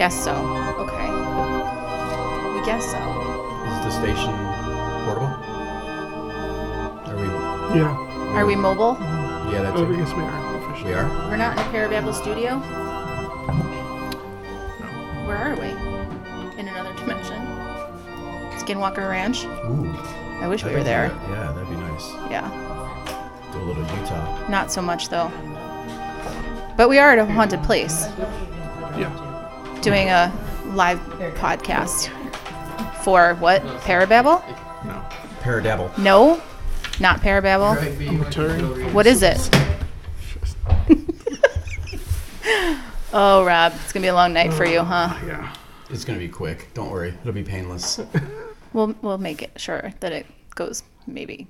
guess so. Okay. We guess so. Is the station portable? Are we? Yeah. Are we mobile? Yeah, that's Oh, I it. guess we are officially. We are. We're not in a Parababble studio? No. Where are we? In another dimension? Skinwalker Ranch? Ooh. I wish we that'd were there. good. Yeah, that'd be nice. Yeah. Do a little Utah. Not so much though. But we are at a haunted place Yeah. Doing a live podcast for what? Parababble? No. Paradabble. No, not Parababble. What is it? oh, Rob, it's gonna be a long night for you, huh? Yeah. It's gonna be quick. Don't worry. It'll be painless. We'll we'll make it sure that it goes maybe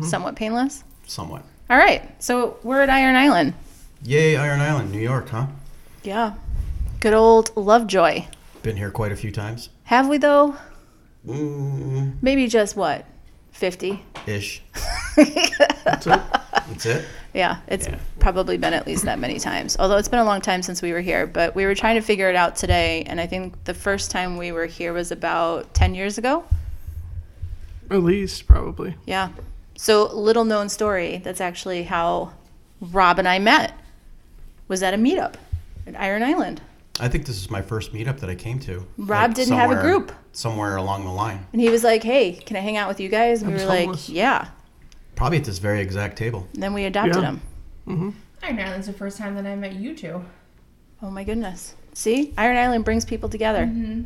somewhat painless. Somewhat. All right, so we're at Iron Island. Yay, Iron Island, New York, huh? Yeah, good old Lovejoy. Been here quite a few times. Have we though? Mm, Maybe just what, fifty? ish. That's it. That's it. Yeah, it's probably been at least that many times. Although it's been a long time since we were here, but we were trying to figure it out today, and I think the first time we were here was about 10 years ago. At least, probably. Yeah. So, little known story, that's actually how Rob and I met. Was at a meetup at Iron Island. I think this is my first meetup that I came to. Rob didn't have a group. Somewhere along the line. And he was like, "Hey, can I hang out with you guys?" And we I'm were like, "Yeah." Probably at this very exact table. And then we adopted Yeah. him. Iron Island's the first time that I met you two. Oh my goodness. See? Iron Island brings people together. Mm-hmm.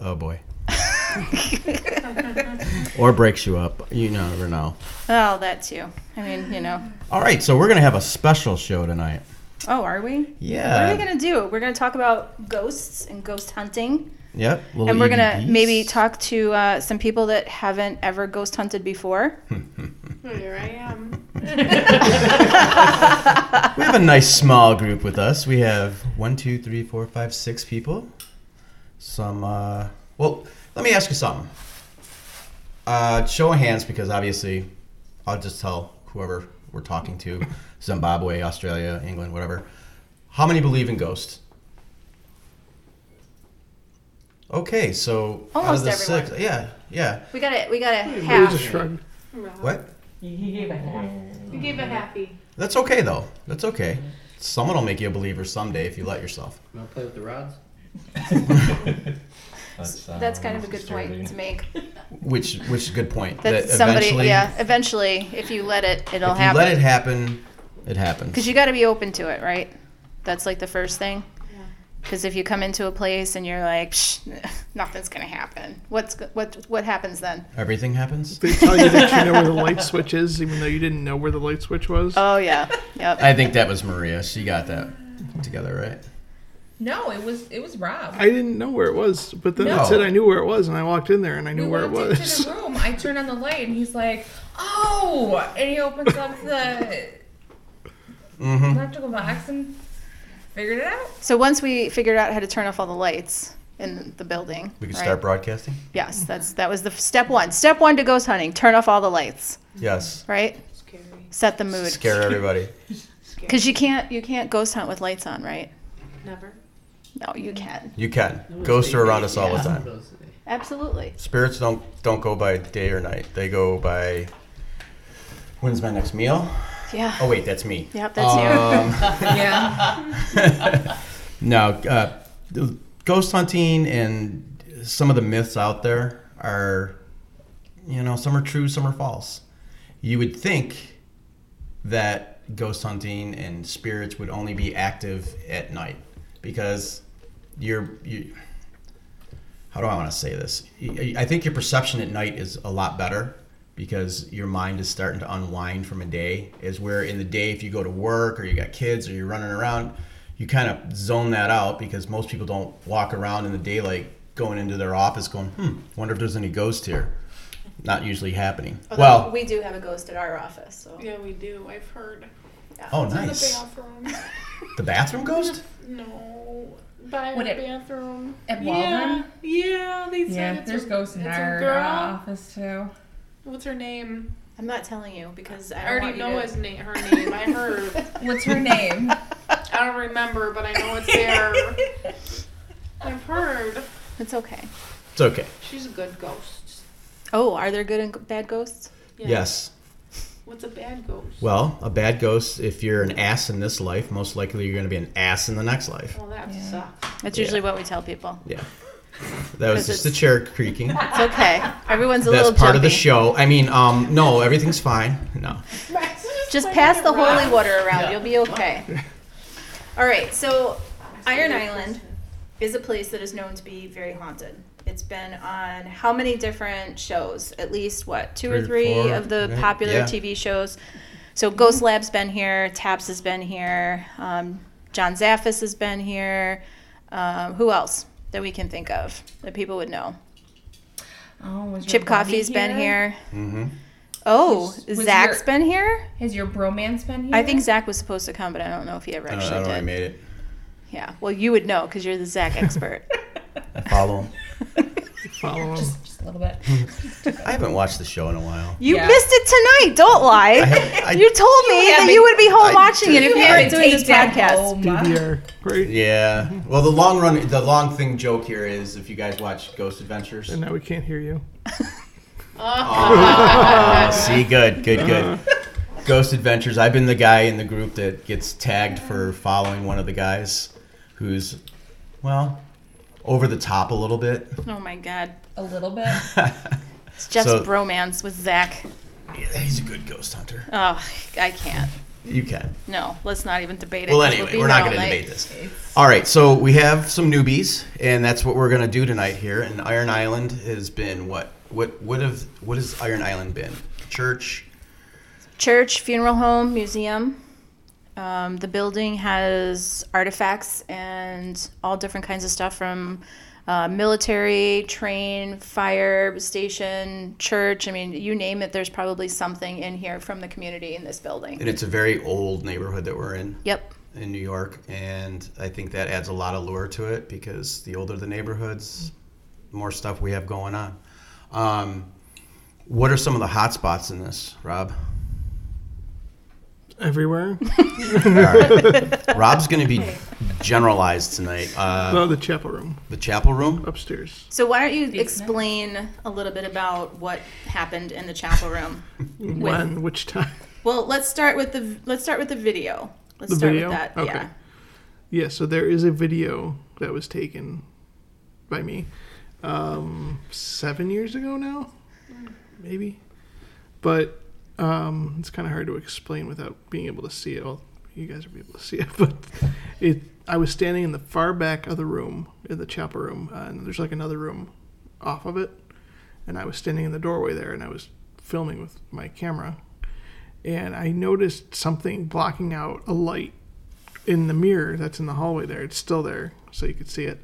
Oh boy. or breaks you up. You never know. Oh, that too. I mean, you know. All right, so we're gonna have a special show tonight. Oh, are we? Yeah. What are we going to do? We're going to talk about ghosts and ghost hunting. Yep. little and we're going to EVPs. maybe talk to uh, some people that haven't ever ghost hunted before. Here I am. We have a nice small group with us. We have one, two, three, four, five, six people. Some. uh Well, let me ask you something. Uh, show of hands, because obviously, I'll just tell whoever we're talking to, Zimbabwe, Australia, England, whatever. How many believe in ghosts? Okay, so out Almost of the everyone. six, yeah, yeah. We got it. we got to We just half. shrugged. What? He gave a half. You gave a happy. That's okay though. That's okay. Someone will make you a believer someday if you let yourself. You want to play with the rods? Um, that's kind of a good point to make. Which, which is a good point. That, somebody, yeah, eventually, if you let it, it'll if you let it happen. happen, it happens. Because you got to be open to it, right? That's like the first thing. Because if you come into a place and you're like, Psh, nothing's gonna happen, what's what what happens then? Everything happens. They tell you that you know where the light switch is, even though you didn't know where the light switch was. Oh yeah, yep. I think that was Maria. She got that together, right? No, it was it was Rob. I didn't know where it was, but then No. it said I knew where it was, and I walked in there and I knew we where it walked into was. the room. I turned on the light, and he's like, "Oh!" And he opens up the Mm-hmm. electrical box and figured it out. So once we figured out how to turn off all the lights in the building, We could right? start broadcasting. Yes, that's that was the step one. Step one to ghost hunting: turn off all the lights. Yes. Right, Scary. set the mood. Scare everybody. Because you can't you can't ghost hunt with lights on, right? Never. No, you can. You can. Ghosts are around us all the time. Absolutely. Spirits don't don't go by day or night. They go by. When's my next meal? Yeah. Oh wait, that's me. Yep, that's Um, Yeah. No, uh, ghost hunting and some of the myths out there are, you know, some are true, some are false. You would think that ghost hunting and spirits would only be active at night because you're you. How do I want to say this? I I think your perception at night is a lot better because your mind is starting to unwind from a day. Is where in the day, if you go to work or you got kids or you're running around, you kind of zone that out because most people don't walk around in the daylight going into their office going, hmm, wonder if there's any ghost here. Not usually happening. well, we do have a ghost at our office. So Yeah, we do. I've heard. oh, It's in nice. the bathroom. The bathroom ghost? no. By Would it- bathroom. At Yeah. Yeah, they said Yeah, it's there's a, ghosts in it's a our girl. uh, office too. What's her name? I'm not telling you because I, I, already know to- his name. Her name. I heard. What's her name? I don't remember, but I know it's there. I've heard. It's okay. It's okay. She's a good ghost. Oh, are there good and bad ghosts? Yeah. Yes. What's a bad ghost? Well, a bad ghost, if you're an ass in this life, most likely you're going to be an ass in the next life. Well, that Yeah. sucks. That's Yeah. usually what we tell people. Yeah. That was just the chair creaking. It's okay. Everyone's a That's little That's part of the show. I mean, um, no, everything's fine. No. Just pass the holy water around. You'll be okay. All right. So, Iron Island is a place that is known to be very haunted. It's been on how many different shows? At least what two or Three or three four, of the right? popular Yeah. TV shows. So Ghost Lab's been here. Taps has been here. Um, John Zaffis has been here. Um, who else that we can think of that people would know? Oh, was Chip buddy Coffey's been here. Mm-hmm. Oh, Was- was Zach's your- been here. Has your bromance been here? I think Zach was supposed to come, but I don't know if he ever I don't, actually I don't know. I did. made it. Yeah. Well, you would know because you're the Zach expert. I follow him. Follow him. just, just a little bit. I haven't watched the show in a while. You Yeah. missed it tonight. Don't lie. have- I- you told me that haven't- you would be home I watching it if you You weren't doing this podcast. home. DVR, right? Yeah. Well, the long run, the long thing joke here is if you guys watch Ghost Adventures. And now we can't hear you. Oh, see, good, good, good. Ghost Adventures. I've been the guy in the group that gets tagged for following one of the guys who's, well, over the top a little bit. Oh my God. A little bit. It's Jeff's So- bromance with Zach. Yeah, he's a good ghost hunter. Oh, I can't. You can. No, let's not even debate it. Well, 'cause anyway, be we're not going to debate this. All right, so we have some newbies, and that's what we're going to do tonight here. And Iron Island has been what? What? What have? What has Iron Island been? Church. Church, funeral home, museum. Um, the building has artifacts and all different kinds of stuff from uh, military, train, fire station, church. I mean, you name it, there's probably something in here from the community in this building. And it's a very old neighborhood that we're in. Yep. in New York, and I think that adds a lot of lure to it because the older the neighborhoods, the more stuff we have going on. Um, what are some of the hot spots in this, Rob? Everywhere. All right. Rob's going to be generalized tonight. Uh, oh, the chapel room the chapel room. upstairs. So why don't you explain a little bit about what happened in the chapel room? When? Which time? Well, let's start with the let's start with the video. Let's The start video? with that. Okay. Yeah. Yeah, so there is a video that was taken by me um, seven years ago now, maybe. But um, it's kind of hard to explain without being able to see it. Well, you guys will be able to see it, but it. I was standing in the far back of the room, in the chapel room, uh, and there's like another room off of it, and I was standing in the doorway there, and I was filming with my camera, and I noticed something blocking out a light in the mirror that's in the hallway there. It's still there, so you could see it.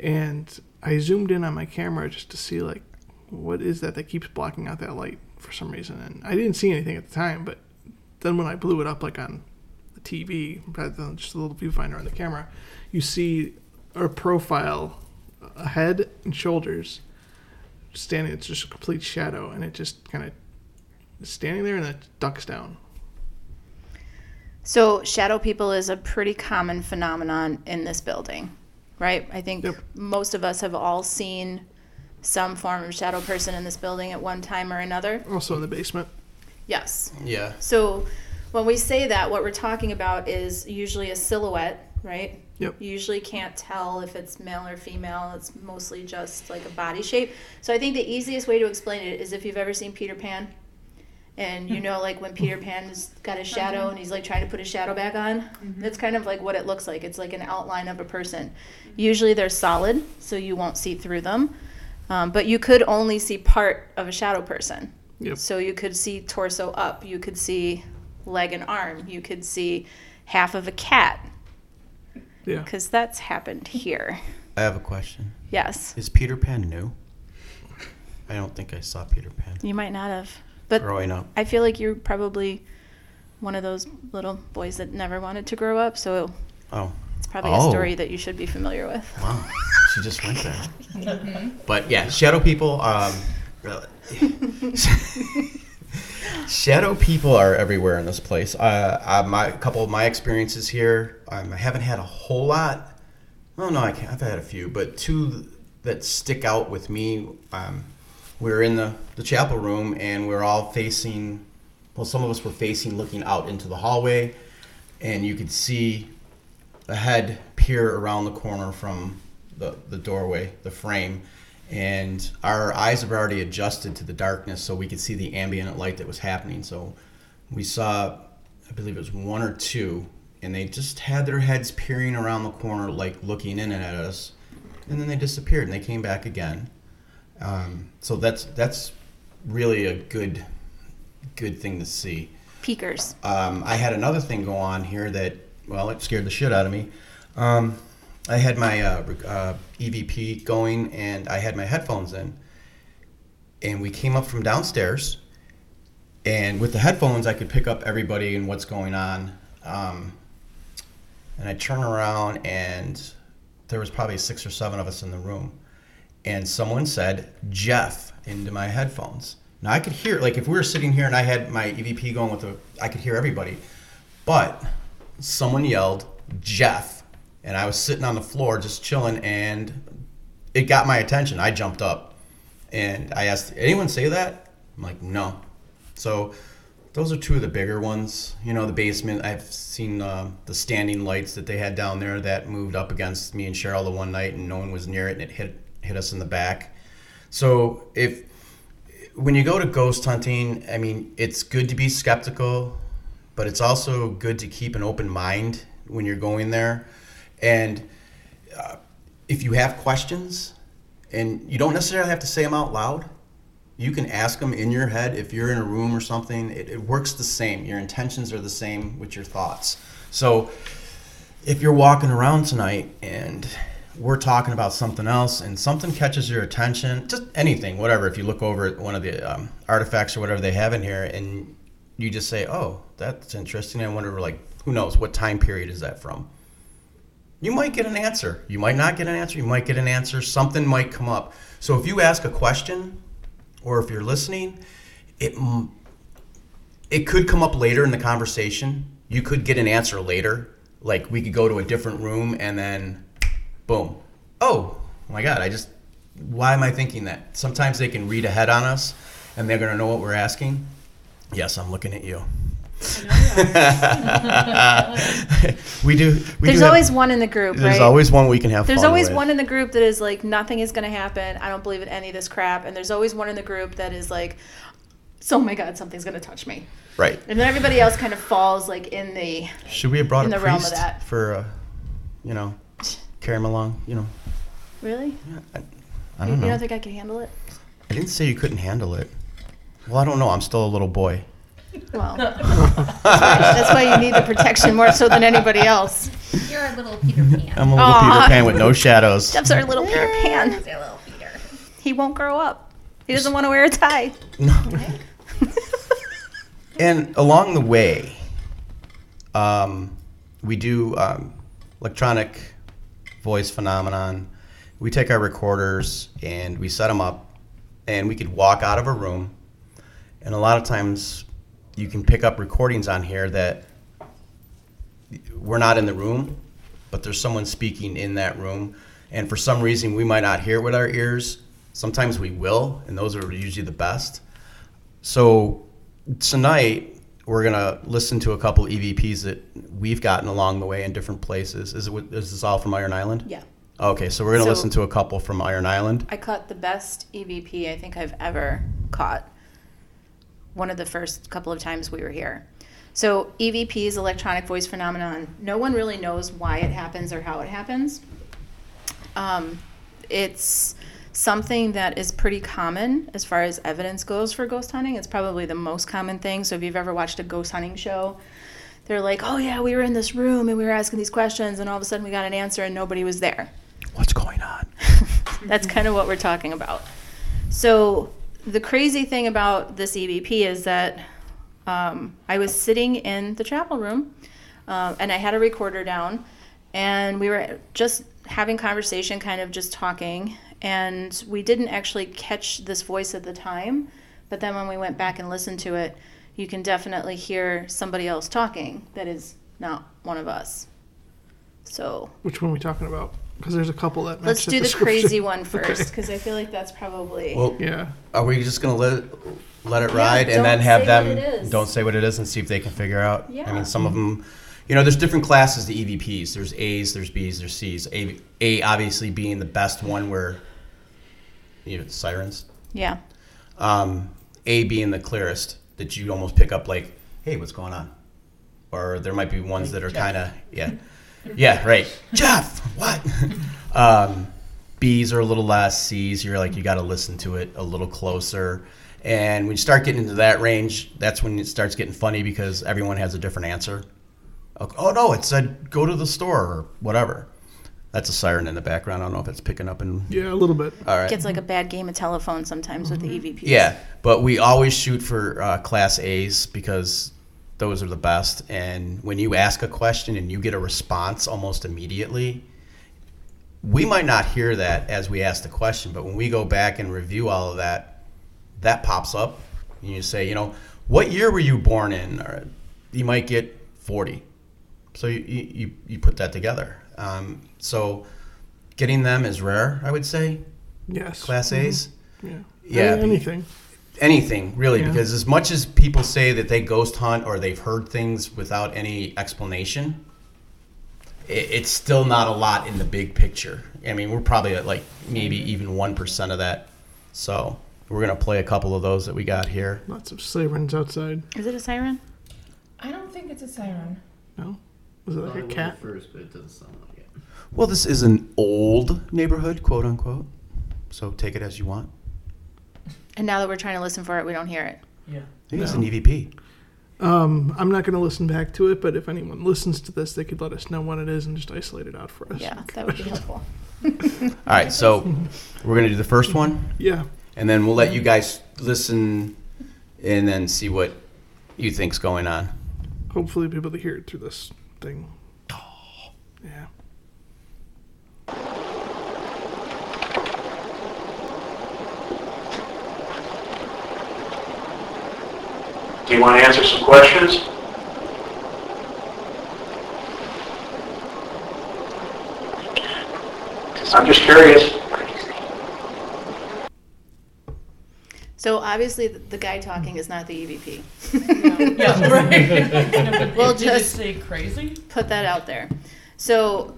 And I zoomed in on my camera just to see like what is that that keeps blocking out that light for some reason. And I didn't see anything at the time, but then when I blew it up like on the TV, rather than just a little viewfinder on the camera, you see a profile, a head and shoulders standing. It's just a complete shadow, and it just kind of is standing there and it ducks down. So shadow people is a pretty common phenomenon in this building, right? I think Yep. most of us have all seen some form of shadow person in this building at one time or another. Also in the basement. Yes. Yeah. So when we say that, what we're talking about is usually a silhouette, right? Yep. You usually can't tell if it's male or female. It's mostly just like a body shape. So I think the easiest way to explain it is if you've ever seen Peter Pan. And you hmm. know, like when Peter Pan has got a shadow uh-huh. and he's like trying to put his shadow back on, mm-hmm. that's kind of like what it looks like. It's like an outline of a person. Usually they're solid, so you won't see through them. Um, but you could only see part of a shadow person. Yep. So you could see torso up, you could see leg and arm, you could see half of a cat, Yeah. because that's happened here. I have a question. Yes, Is Peter Pan new? I don't think I saw Peter Pan you might not have, but growing up. I feel like you're probably one of those little boys that never wanted to grow up. So Oh, it's probably Oh. a story that you should be familiar with. wow. She just went there. But yeah, shadow people. Um. Shadow people are everywhere in this place. Uh, uh, my a couple of my experiences here, um, I haven't had a whole lot. Well, no, I can't. I've had a few, but two that stick out with me. Um, we were in the, the chapel room, and we are all facing. Well, some of us were facing, looking out into the hallway, and you could see a head peer around the corner from the, the doorway, the frame, and our eyes have already adjusted to the darkness so we could see the ambient light that was happening. So we saw, I believe it was one or two, and they just had their heads peering around the corner, like looking in at us, and then they disappeared and they came back again. Um, so that's that's really a good good thing to see. Peekers. Um, I had another thing go on here that, well, it scared the shit out of me. Um, I had my uh, uh, EVP going and I had my headphones in. And we came up from downstairs. And with the headphones, I could pick up everybody and what's going on. Um, and I turn around and there was probably six or seven of us in the room. And someone said, Jeff, into my headphones. Now I could hear, like if we were sitting here and I had my EVP going with the, I could hear everybody. But someone yelled, Jeff. And I was sitting on the floor just chilling and it got my attention. I jumped up and I asked, anyone say that? I'm like, no. So those are two of the bigger ones. You know, the basement, I've seen uh, the standing lights that they had down there that moved up against me and Cheryl the one night and no one was near it and it hit, hit us in the back. So if, when you go to ghost hunting, I mean, it's good to be skeptical, but it's also good to keep an open mind when you're going there. And uh, if you have questions, and you don't necessarily have to say them out loud, you can ask them in your head if you're in a room or something. It, it works the same. Your intentions are the same with your thoughts. So if you're walking around tonight and we're talking about something else and something catches your attention, just anything, whatever. If you look over at one of the um, artifacts or whatever they have in here and you just say, oh, that's interesting. I wonder, like, who knows, what time period is that from? You might get an answer. You might not get an answer. You might get an answer. Something might come up. So if you ask a question or if you're listening, it, it could come up later in the conversation. You could get an answer later. Like we could go to a different room and then boom. Oh my God, I just, why am I thinking that? Sometimes they can read ahead on us and they're to know what we're asking. Yes, I'm looking at you. we do. We There's do have- always one in the group, There's right? always one we can have There's fun always with. one in the group that is like nothing is going to happen. I don't believe in any of this crap. And there's always one in the group that is like, so, oh my god, something's going to touch me. Right. And then everybody else kind of falls like in the Should we have brought in a the realm of priest that. for, uh, you know, carry him along? You know, really. I, I don't you know. don't think I can handle it? I didn't say you couldn't handle it. Well, I don't know. I'm still a little boy. Well, that's why you need the protection more so than anybody else. You're a little Peter Pan. I'm a little Aw. Peter Pan with no shadows. Jeff's our little Peter Pan. You're a little Peter. He won't grow up. He doesn't want to wear a tie. And along the way, um, we do um, electronic voice phenomenon. We take our recorders and we set them up, and we could walk out of a room. And a lot of times, you can pick up recordings on here that we're not in the room, but there's someone speaking in that room. And for some reason, we might not hear it with our ears. Sometimes we will, and those are usually the best. So tonight we're gonna listen to a couple EVPs that we've gotten along the way in different places. Is it is this all from Iron Island? Yeah. Okay, so we're gonna So- listen to a couple from Iron Island. I caught the best EVP I think I've ever caught. One of the first couple of times we were here. So EVP is electronic voice phenomenon. No one really knows why it happens or how it happens. Um, it's something that is pretty common as far as evidence goes for ghost hunting. It's probably the most common thing. So if you've ever watched a ghost hunting show, they're like, "Oh yeah, we were in this room and we were asking these questions, and all of a sudden we got an answer and nobody was there." What's going on? That's kind of what we're talking about. So the crazy thing about this EVP is that um, I was sitting in the chapel room, uh, and I had a recorder down, and we were just having conversation, kind of just talking, and we didn't actually catch this voice at the time, But then when we went back and listened to it, you can definitely hear somebody else talking that is not one of us. So Which one are we talking about? Because there's a couple that. let's do the description. crazy one Okay. because I feel like that's probably. Well, Yeah. are we just gonna let it, let it Yeah, ride and then have say them what it is. don't say what it is and see if they can figure out? Yeah. I mean, some of them, you know, there's different classes to EVPs. There's A's, there's B's, there's C's. A, A obviously being the best one where you know sirens. yeah. Um, A being the clearest that you almost pick up like, hey, what's going on? Or there might be ones that are kind of yeah, yeah, right. Jeff, what? um, B's are a little less. C's, you're like you got to listen to it a little closer. And when you start getting into that range, that's when it starts getting funny because everyone has a different answer. Oh no, it said go to the store or whatever. That's a siren in the background. I don't know if it's picking up and Yeah, a little bit. all right. Gets like a bad game of telephone sometimes with the E EVPs. Yeah, but we always shoot for uh, class A's because those are the best. And when you ask a question and you get a response almost immediately, we might not hear that as we ask the question, but when we go back and review all of that, that pops up. And you say, you know, what year were you born in? Or you might get 40. So you, you, you put that together. Um, so getting them is rare, I would say, Yes. class A's. Yeah. Yeah, be- anything. Anything really Yeah. because as much as people say that they ghost hunt or they've heard things without any explanation it, it's still not a lot in the big picture i mean we're probably at like maybe even 1% of that so we're going to play a couple of those that we got here Lots of sirens outside. Is it a siren? I don't think it's a siren. No? Was it like Thought a cat? first, but it doesn't sound like it. well this is an old neighborhood quote unquote so take it as you want And now that we're trying to listen for it, we don't hear it. Yeah. I think it's No. an E evp Um, I'm not going to listen back to it, but if anyone listens to this, they could let us know what it is and just isolate it out for us. Yeah, that would be helpful. all right so we're going to do the first one Yeah. and then we'll let you guys listen and then see what you think's going on Hopefully, be able to hear it through this thing. Yeah. Do you want to answer some questions? I'm just curious. So obviously, the, the guy talking is not the EVP. Yeah, right. We'll Did it just- say crazy. Put that out there. So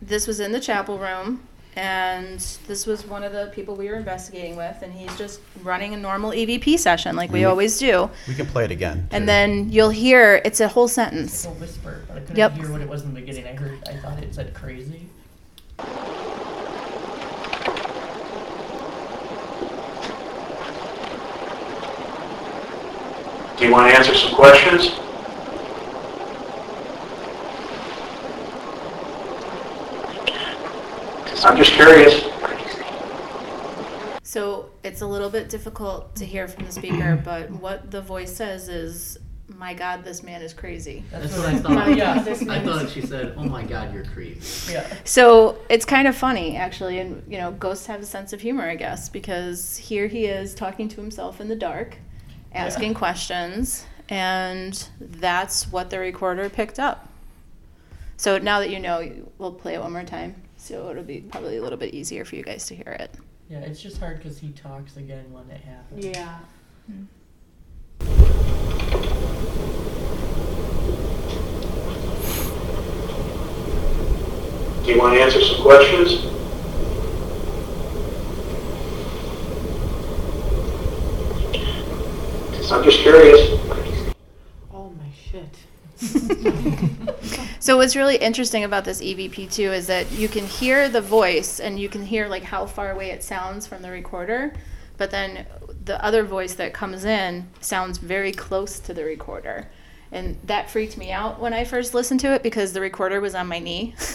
this was in the chapel room, and this was one of the people we were investigating with, and he's just running a normal EVP session like we Mhm. always do. We can play it again. And too. then you'll hear it's a whole sentence. It's a whisper, but I couldn't Yep. hear what it was in the beginning. I heard, I thought it said crazy. Do you want to answer some questions? I'm just curious. So it's a little bit difficult to hear from the speaker, but what the voice says is, "My God, this man is crazy." That's what I thought. Yeah. I thought she said, "Oh my God, you're crazy." Yeah. So it's kind of funny, actually, and you know, ghosts have a sense of humor, I guess, because here he is talking to himself in the dark, asking questions, and that's what the recorder picked up. So now that you know, we'll play it one more time, so it'll be probably a little bit easier for you guys to hear it. Yeah, it's just hard because he talks again when it happens. Yeah. Hmm. Do you want to answer some questions? I'm just curious. Oh my shit. So what's really interesting about this EVP too is that you can hear the voice and you can hear like how far away it sounds from the recorder, but then the other voice that comes in sounds very close to the recorder. And that freaked me out when I first listened to it because the recorder was on my knee.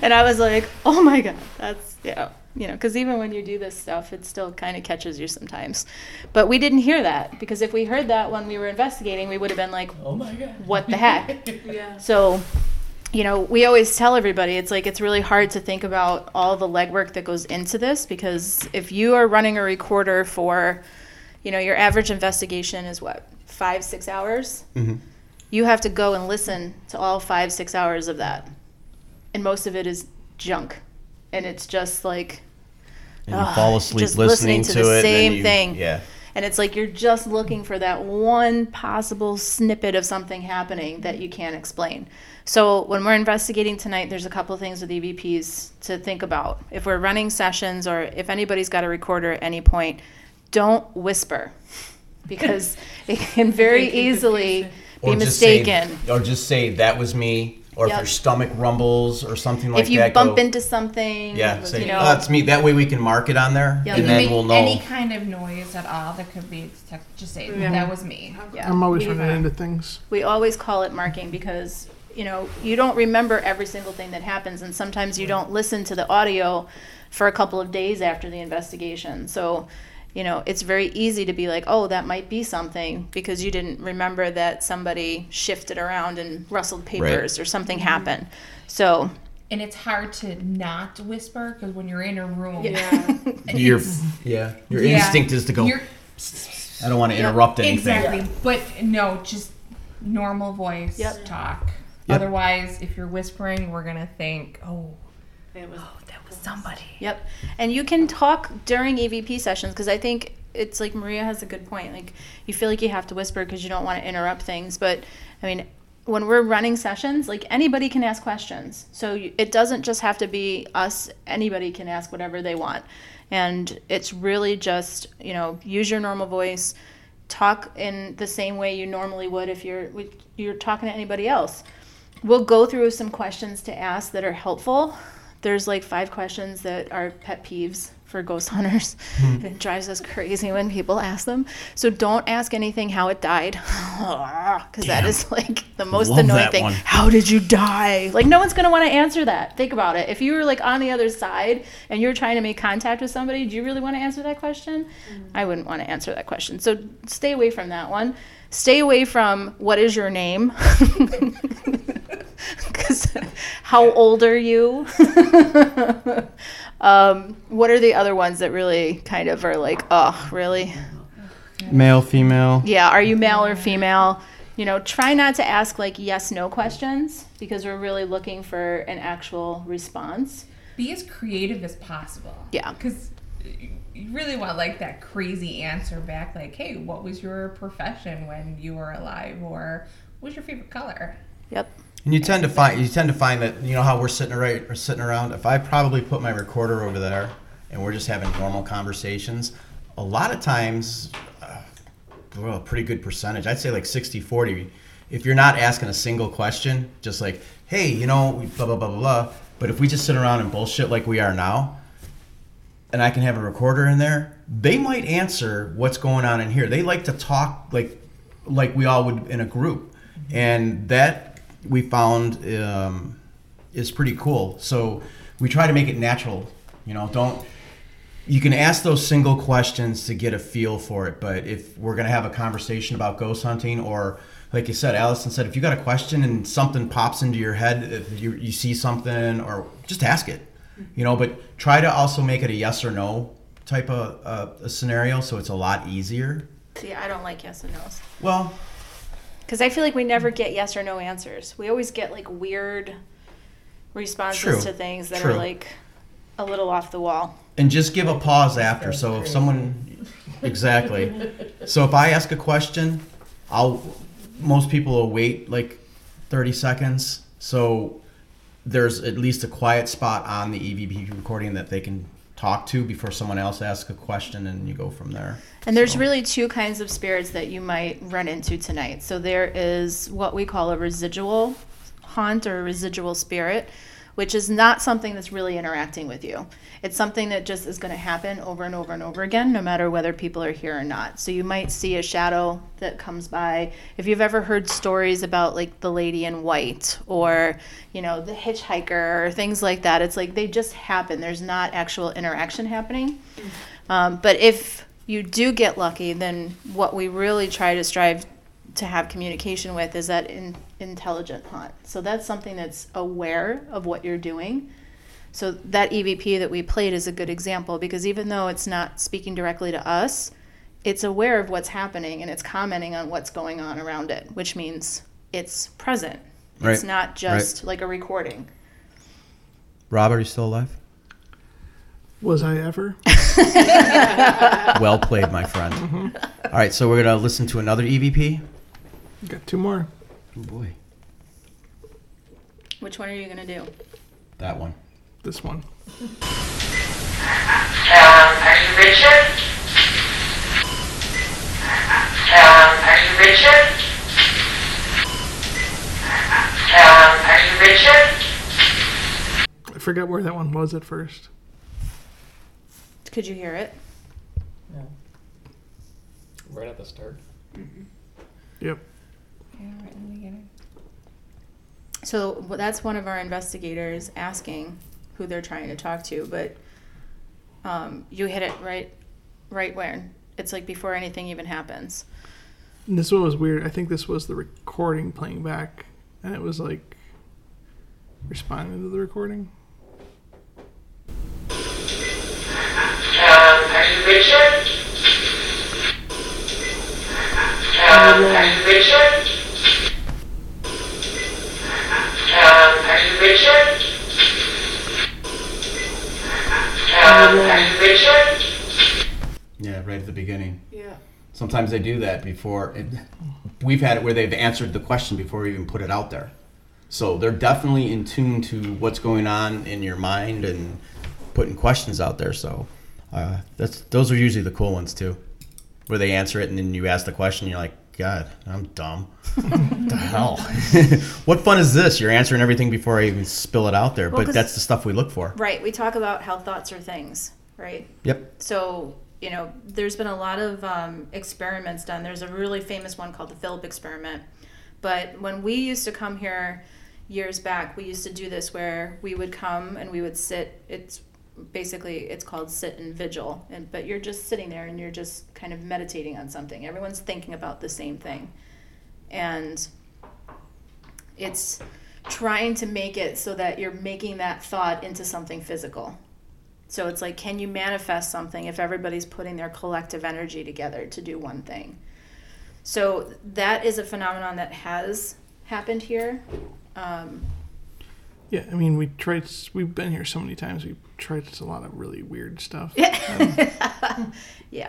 and I was like, "Oh my god, that's yeah." You know, because even when you do this stuff, it still kind of catches you sometimes. But we didn't hear that because if we heard that when we were investigating, we would have been like, Oh my God. What the heck? Yeah. so you know, we always tell everybody it's like it's really hard to think about all the legwork that goes into this because if you are running a recorder for, you know, your average investigation is what, five, six hours? Mhm. You have to go and listen to all five, six hours of that. And most of it is junk. And it's just like, And you Ugh, fall asleep just listening, listening to to, the it. same you- thing. Yeah. and it's like you're just looking for that one possible snippet of something happening that you can't explain. So when we're investigating tonight, there's a couple things with EVPs to think about. If we're running sessions or if anybody's got a recorder at any point, don't whisper because it can very easily be Or just say- mistaken. or just say that was me, or if Yep. your stomach rumbles or something like that. if you that. bump go, into something, yeah, say you know, oh, that's me. That way we can mark it on there, Yeah. and You then we'll know. any kind of noise at all that could be detected. Just say Yeah. that was me. yeah. I'm always we- running into things. we always call it marking because you know you don't remember every single thing that happens and sometimes you don't listen to the audio for a couple of days after the investigation so you know it's very easy to be like oh that might be something because you didn't remember that somebody shifted around and rustled papers or something mm-hmm. happened so And it's hard to not whisper because when you're in a room, Yeah. your it's- yeah, your yeah, instinct is to go. you're- I don't want to interrupt anything. Exactly. But no, just normal voice Yep. talk. Yep. Otherwise, if you're whispering, we're gonna think, oh, It was that was somebody. Yep. And you can talk during EVP sessions because I think it's like Maria has a good point. Like you feel like you have to whisper because you don't want to interrupt things. But I mean, when we're running sessions, like anybody can ask questions. So you, it doesn't just have to be us. Anybody can ask whatever they want. And it's really just, you know, use your normal voice, talk in the same way you normally would if you're you're talking to anybody else. We'll go through some questions to ask that are helpful. There's like five questions that are pet peeves for ghost hunters. And it drives us crazy when people ask them. So don't ask anything how it died. Because that is like the most Love annoying thing. one. How did you die? Like, no one's going to want to answer that. Think about it. If you were like on the other side and you're trying to make contact with somebody, do you really want to answer that question? Mm. I wouldn't want to answer that question. So stay away from that one. Stay away from what is your name? Because how old are you? um, what are the other ones that really kind of are like, oh, really? Male, female. Yeah, are you male or female? You know, try not to ask like yes no questions because we're really looking for an actual response. Be as creative as possible. Yeah. Because you really want like that crazy answer back, like, hey, what was your profession when you were alive, or what was your favorite color? Yep. And you tend to find you tend to find that you know how we're sitting right or sitting around. If I probably put my recorder over there and we're just having normal conversations, a lot of times, uh, well, a pretty good percentage. I'd say like 60-40. If you're not asking a single question, just like, hey, you know, blah blah blah blah blah. But if we just sit around and bullshit like we are now, and I can have a recorder in there, they might answer what's going on in here. They like to talk like like we all would in a group, and that we found um, is pretty cool. So we try to make it natural. You know, don't you can ask those single questions to get a feel for it, but if we're gonna have a conversation about ghost hunting or like you said, Allison said, if you got a question and something pops into your head, if you, you see something, or just ask it, you know. But try to also make it a yes or no type of uh, a scenario, so it's a lot easier. See, I don't like yes and no's. Well, Because I feel like we never get yes or no answers. We always get like weird responses True. to things that True. are like a little off the wall. and just give a pause after. So if someone, exactly. So if I ask a question, I'll. Most people will wait like thirty seconds. So there's at least a quiet spot on the EVP recording that they can talk to before someone else asks a question, and you go from there. And there's So- really two kinds of spirits that you might run into tonight. So there is what we call a residual haunt or a residual spirit, which is not something that's really interacting with you. It's something that just is going to happen over and over and over again, no matter whether people are here or not. So you might see a shadow that comes by. If you've ever heard stories about like the lady in white or, you know, the hitchhiker or things like that, it's like they just happen. There's not actual interaction happening. Um, but if you do get lucky, then what we really try to strive to have communication with is that in, intelligent haunt. So that's something that's aware of what you're doing. So that EVP that we played is a good example because even though it's not speaking directly to us, it's aware of what's happening and it's commenting on what's going on around it, which means it's present. It's not just like a recording. Rob, are you still alive? Was I ever? well played, my friend. Mm-hmm. All right, so we're gonna listen to another EVP. Got two more. Oh boy, Which one are you going to do? that one. This one. Um, are you Richard? Um, are you Richard? Um, are Richard? I forgot where that one was at first. Could you hear it? No. Right at the start. Yep. Yeah, right in the beginning. So w- that's one of our investigators asking who they're trying to talk to, but um, you hit it right, right where it's like before anything even happens. And this one was weird. I think this was the recording playing back, and it was like responding to the recording. Um, are you Richard? Um, are you Richard? Um, are you Richard? Um, are Richard? Yeah, right at the beginning. Yeah. Sometimes they do that before. It, we've had it where they've answered the question before we even put it out there. So they're definitely in tune to what's going on in your mind and putting questions out there. So uh, that's those are usually the cool ones too, where they answer it and then you ask the question. You're like, God, I'm dumb. what the hell? what fun is this? You're answering everything before I even spill it out there. Well, but that's the stuff we look for. Right. We talk about how thoughts are things, right? Yep. So, you know, there's been a lot of um, experiments done. There's a really famous one called the Philip experiment. But when we used to come here years back, we used to do this where we would come and we would sit. It's basically it's called sit and vigil, and but you're just sitting there and you're just kind of meditating on something. Everyone's thinking about the same thing, and it's trying to make it so that you're making that thought into something physical. So it's like, can you manifest something if everybody's putting their collective energy together to do one thing? So that is a phenomenon that has happened here. Um, Yeah, I mean, we tried. We've been here so many times. We tried a lot of really weird stuff. yeah, yeah.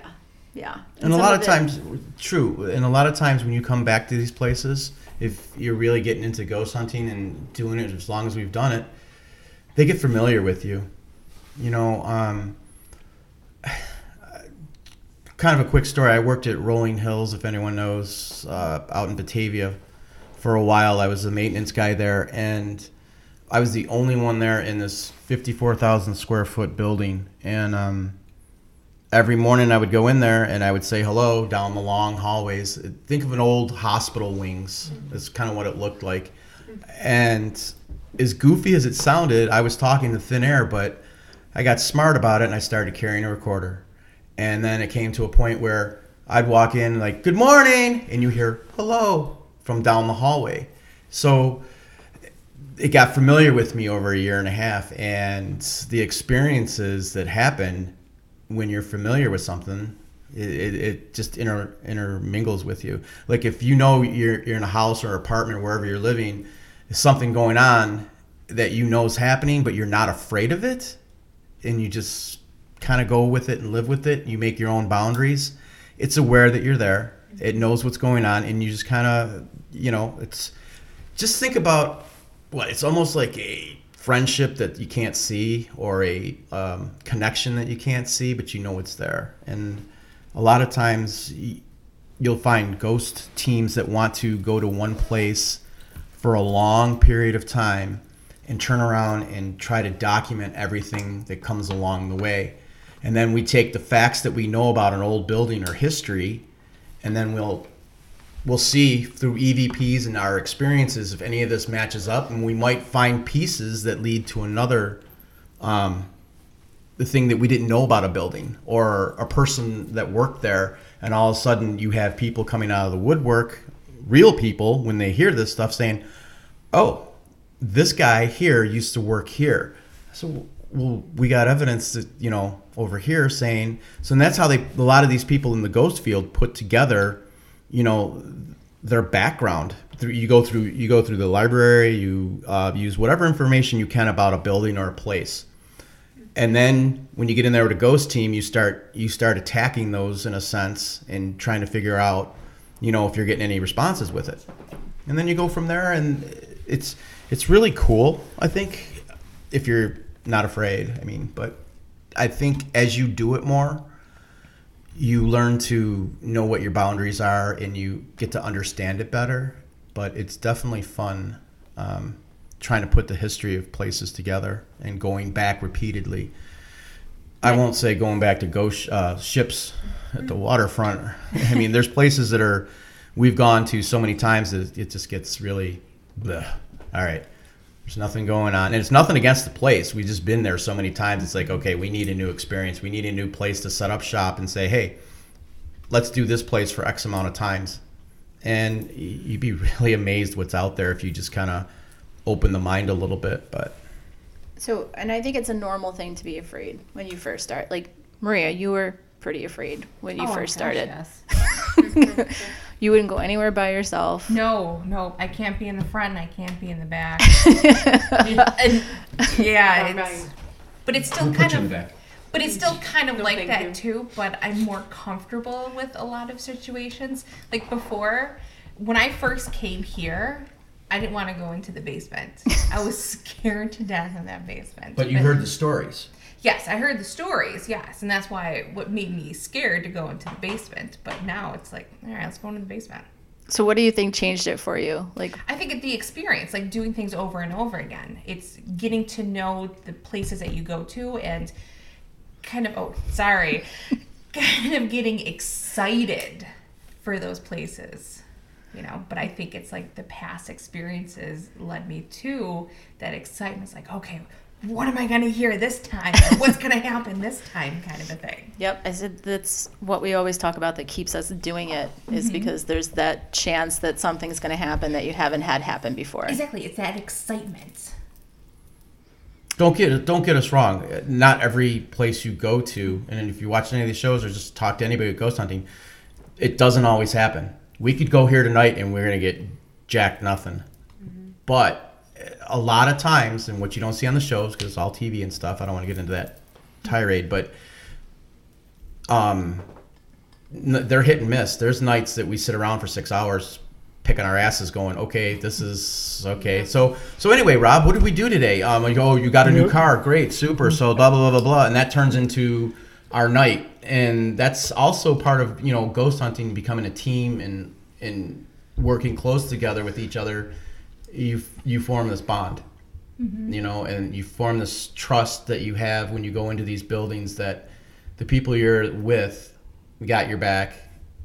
yeah. And a lot of it- times, true. And a lot of times when you come back to these places, if you're really getting into ghost hunting and doing it as long as we've done it, they get familiar with you. You know, um, kind of a quick story. I worked at Rolling Hills, if anyone knows, uh, out in Batavia for a while. I was the maintenance guy there, and I was the only one there in this 54,000 square foot building. And um, every morning I would go in there and I would say hello down the long hallways. Think of an old hospital wings. That's kind of what it looked like. And as goofy as it sounded, I was talking to thin air, but I got smart about it and I started carrying a recorder. And then it came to a point where I'd walk in like, "Good morning," and you hear "hello" from down the hallway. So it got familiar with me over a year and a half and the experiences that happen when you're familiar with something it, it, just inter, intermingles with you. Like if you know you're, you're in a house or apartment wherever you're living there's something going on that you know is happening but you're not afraid of it and you just kind of go with it and live with it you make your own boundaries it's aware that you're there. It knows what's going on and you just kind of you know it's just think about what it's almost like a friendship that you can't see or a um, connection that you can't see but you know it's there. And a lot of times you'll find ghost teams that want to go to one place for a long period of time and turn around and try to document everything that comes along the way. And then we take the facts that we know about an old building or history and then we'll we'll see through EVPs and our experiences if any of this matches up, and we might find pieces that lead to another, um, the thing that we didn't know about a building or a person that worked there, and all of a sudden you have people coming out of the woodwork, real people when they hear this stuff saying, "Oh, this guy here used to work here." So, well, we got evidence that you know over here saying. So and that's how they a lot of these people in the ghost field put together, you know, their background. You go through you go through the library, you uh, use whatever information you can about a building or a place and then when you get in there with a ghost team you start you start attacking those in a sense and trying to figure out you know if you're getting any responses with it and then you go from there and it's it's really cool i think if you're not afraid i mean but i think as you do it more you learn to know what your boundaries are and you get to understand it better but it's definitely fun um, trying to put the history of places together and going back repeatedly. I won't say going back to ghost uh, ships at the waterfront. I mean, there's places that are we've gone to so many times that it just gets really. Bleh. All right, there's nothing going on, and it's nothing against the place. We've just been there so many times. It's like, okay, we need a new experience. We need a new place to set up shop and say, hey, let's do this place for X amount of times, and you'd be really amazed what's out there if you just kind of open the mind a little bit. But So, and I think it's a normal thing to be afraid when you first start. Like Maria, you were pretty afraid when you Oh, first gosh, started. yes. you wouldn't go anywhere by yourself. No, no, I can't be in the front and I can't be in the back. and yeah, it's, mine. but it's still Who kind put you in of but it's still kind of No, like that you. too, but I'm more comfortable with a lot of situations. Like before, when I first came here, I didn't want to go into the basement. I was scared to death in that basement. But you heard the stories. Yes, I heard the stories, yes, and that's why what made me scared to go into the basement. But now it's like, all right, let's go into the basement. So, what do you think changed it for you? Like, I think it's the experience, like doing things over and over again. It's getting to know the places that you go to and kind of, oh, sorry, kind of getting excited for those places, you know. But I think it's like the past experiences led me to that excitement. It's like, okay, what am I going to hear this time? What's going to happen this time, kind of a thing. Yep, I said that's what we always talk about that keeps us doing it is mm-hmm. because there's that chance that something's going to happen that you haven't had happen before. Exactly, it's that excitement. Don't get don't get us wrong. Not every place you go to, and if you watch any of these shows or just talk to anybody with ghost hunting, it doesn't always happen. We could go here tonight and we're gonna get jack nothing. Mm-hmm. But a lot of times, and what you don't see on the shows because it's all TV and stuff. I don't want to get into that tirade, but um, they're hit and miss. There's nights that we sit around for six hours picking our asses, going, "Okay, this is okay." So, so anyway, Rob, what did we do today? Um, like, oh, you got a new car, great, super. So, blah blah blah blah blah, and that turns into our night, and that's also part of you know ghost hunting, becoming a team and and working close together with each other. You you form this bond mm-hmm. you know, and you form this trust that you have when you go into these buildings that the people you're with got your back.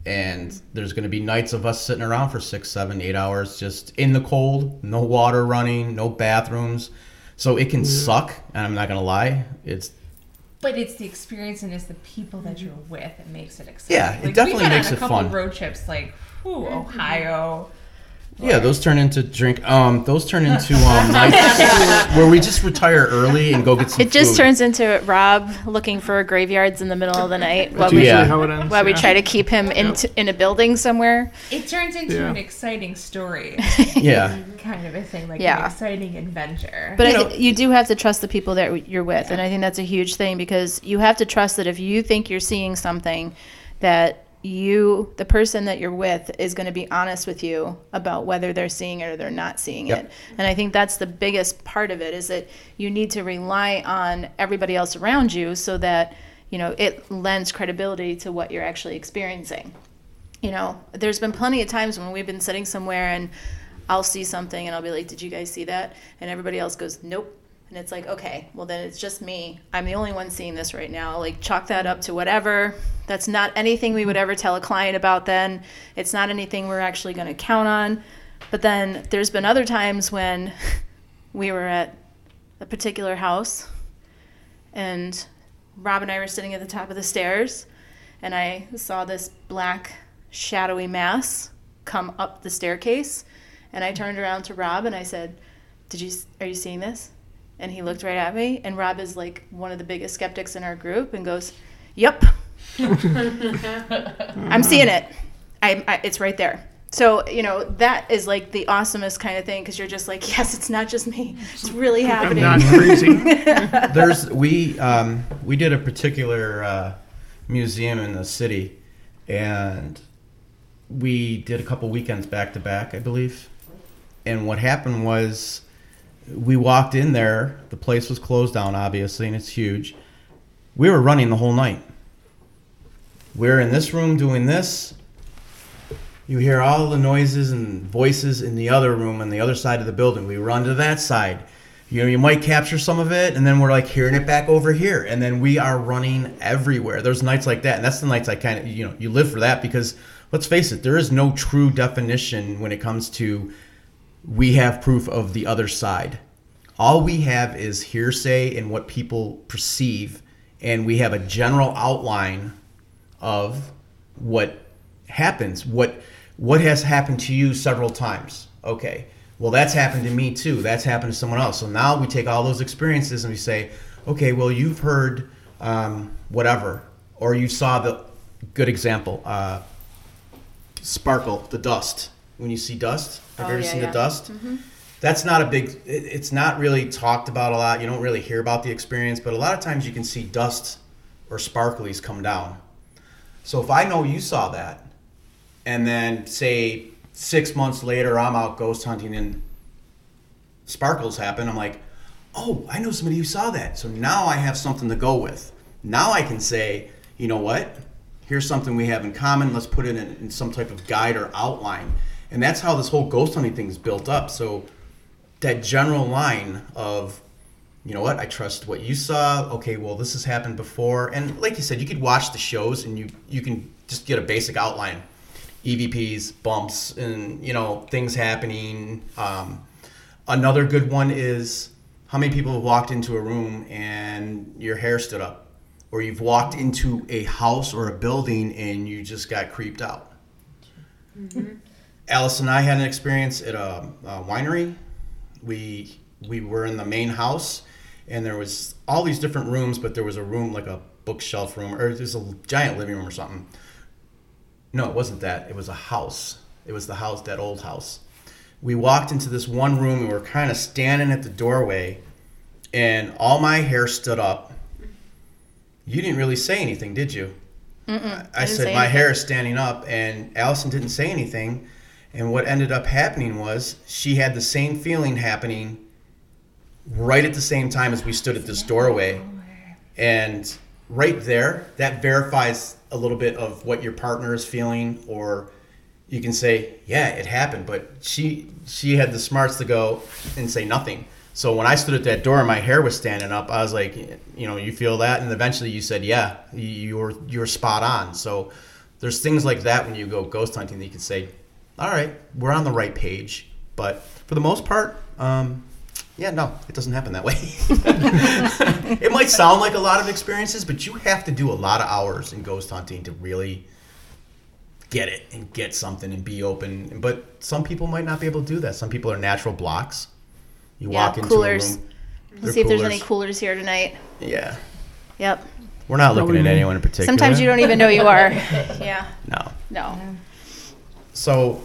And there's going to be nights of us sitting around for six, seven, eight hours just in the cold, no water running, no bathrooms. So it can mm-hmm. suck, and I'm not going to lie. It's But it's the experience and it's the people that you're with that makes it exciting. Yeah, it Like, definitely we've makes on a it couple fun. road trips, like whew, mm-hmm. Ohio. Yeah, those turn into drink. Um, those turn into um nights where we just retire early and go get some. It just food. turns into Rob looking for graveyards in the middle of the night while we, Yeah. how it ends. while we try to keep him in, in a building somewhere. It turns into Yeah. an exciting story, Yeah, kind of a thing, like Yeah. an exciting adventure. But You I know- th- you do have to trust the people that you're with, and I think that's a huge thing because you have to trust that if you think you're seeing something, that you, the person that you're with, is going to be honest with you about whether they're seeing it or they're not seeing Yep. it. And I think that's the biggest part of it is that you need to rely on everybody else around you so that you know it lends credibility to what you're actually experiencing you know, there's been plenty of times when we've been sitting somewhere and I'll see something and I'll be like, "Did you guys see that?" And everybody else goes, "Nope." And it's like, "Okay, well then it's just me. I'm the only one seeing this right now. Like chalk that up to whatever. That's not anything we would ever tell a client about then. It's not anything we're actually going to count on." But then there's been other times when we were at a particular house and Rob and I were sitting at the top of the stairs and I saw this black shadowy mass come up the staircase. And I turned around to Rob and I said, "Did you? Are you seeing this?" And he looked right at me. And Rob is like one of the biggest skeptics in our group and goes, "Yep, I'm seeing it. I, I it's right there." So you know that is like the awesomest kind of thing because you're just like, yes, it's not just me. It's really happening. I'm not crazy. There's we um, we did a particular uh, museum in the city, and we did a couple weekends back to back, I believe. And what happened was, we walked in there. The place was closed down, obviously, and it's huge. We were running the whole night. We're in this room doing this. You hear all the noises and voices in the other room on the other side of the building. We run to that side. You know, you might capture some of it, and then we're like hearing it back over here, and then we are running everywhere. There's nights like that, and that's the nights I kind of, you know, you live for that because let's face it, there is no true definition when it comes to we have proof of the other side. All we have is hearsay and what people perceive, and we have a general outline of what happens what what has happened to you several times. Okay well that's happened to me too. That's happened to someone else. So now we take all those experiences and we say okay well you've heard um, whatever or you saw the good example uh, sparkle the dust when you see dust have you Oh, ever yeah, seen yeah. the dust mm-hmm. that's not a big it, it's not really talked about a lot you don't really hear about the experience but a lot of times you can see dust or sparklies come down so if I know you saw that, and then say six months later I'm out ghost hunting and sparkles happen, I'm like, oh, I know somebody who saw that. So now I have something to go with. Now I can say, you know what? Here's something we have in common. Let's put it in, in some type of guide or outline. And that's how this whole ghost hunting thing is built up. So that general line of you know what i trust what you saw. Okay well this has happened before. And like you said you could watch the shows and you you can just get a basic outline. Evps bumps and you know things happening. Um, another good one is how many people have walked into a room and your hair stood up? Or you've walked into a house or a building and you just got creeped out alice and i had an experience at a, a winery. We we were in the main house and there was all these different rooms but there was a room like a bookshelf room or there's a giant living room or something. No it wasn't that. It was a house. It was the house that old house. We walked into this one room and we were kind of standing at the doorway and all my hair stood up. You didn't really say anything did you? I, I said my anything." hair is standing up and allison didn't say anything and what ended up happening was she had the same feeling happening right at the same time as we stood at this doorway. And right there, that verifies a little bit of what your partner is feeling, or you can say, "Yeah, it happened," but she she had the smarts to go and say nothing. So when I stood at that door my hair was standing up, I was like, you know, you feel that, and eventually you said, "Yeah, you're you were spot on." So there's things like that when you go ghost hunting that you can say, "All right, we're on the right page," but for the most part, um, yeah, no, it doesn't happen that way. it might sound like a lot of experiences, but you have to do a lot of hours in ghost hunting to really get it and get something and be open. But some people might not be able to do that. Some people are natural blocks. You Yeah, walk into coolers. a room. Let's they're see if there's any coolers. coolers here tonight. Yeah, Yep. we're not looking at anyone in particular. Sometimes you don't even know you are. yeah. No. No. So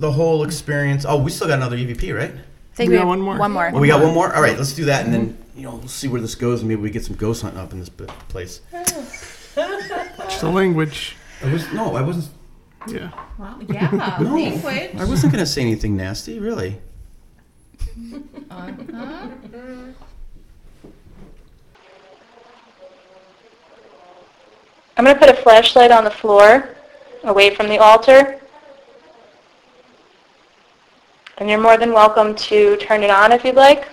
the whole experience. Oh, we still got another EVP, right? I think We we, got one more. One more. Well, we got one more. All right, let's do that, and then you know we'll see where this goes, and maybe we get some ghost hunting up in this b- place. It's the language. I was no, I wasn't. Yeah. Wow. Yeah. No, Language. I wasn't gonna say anything nasty, really. Uh-huh. I'm going to put a flashlight on the floor away from the altar. And you're more than welcome to turn it on if you'd like.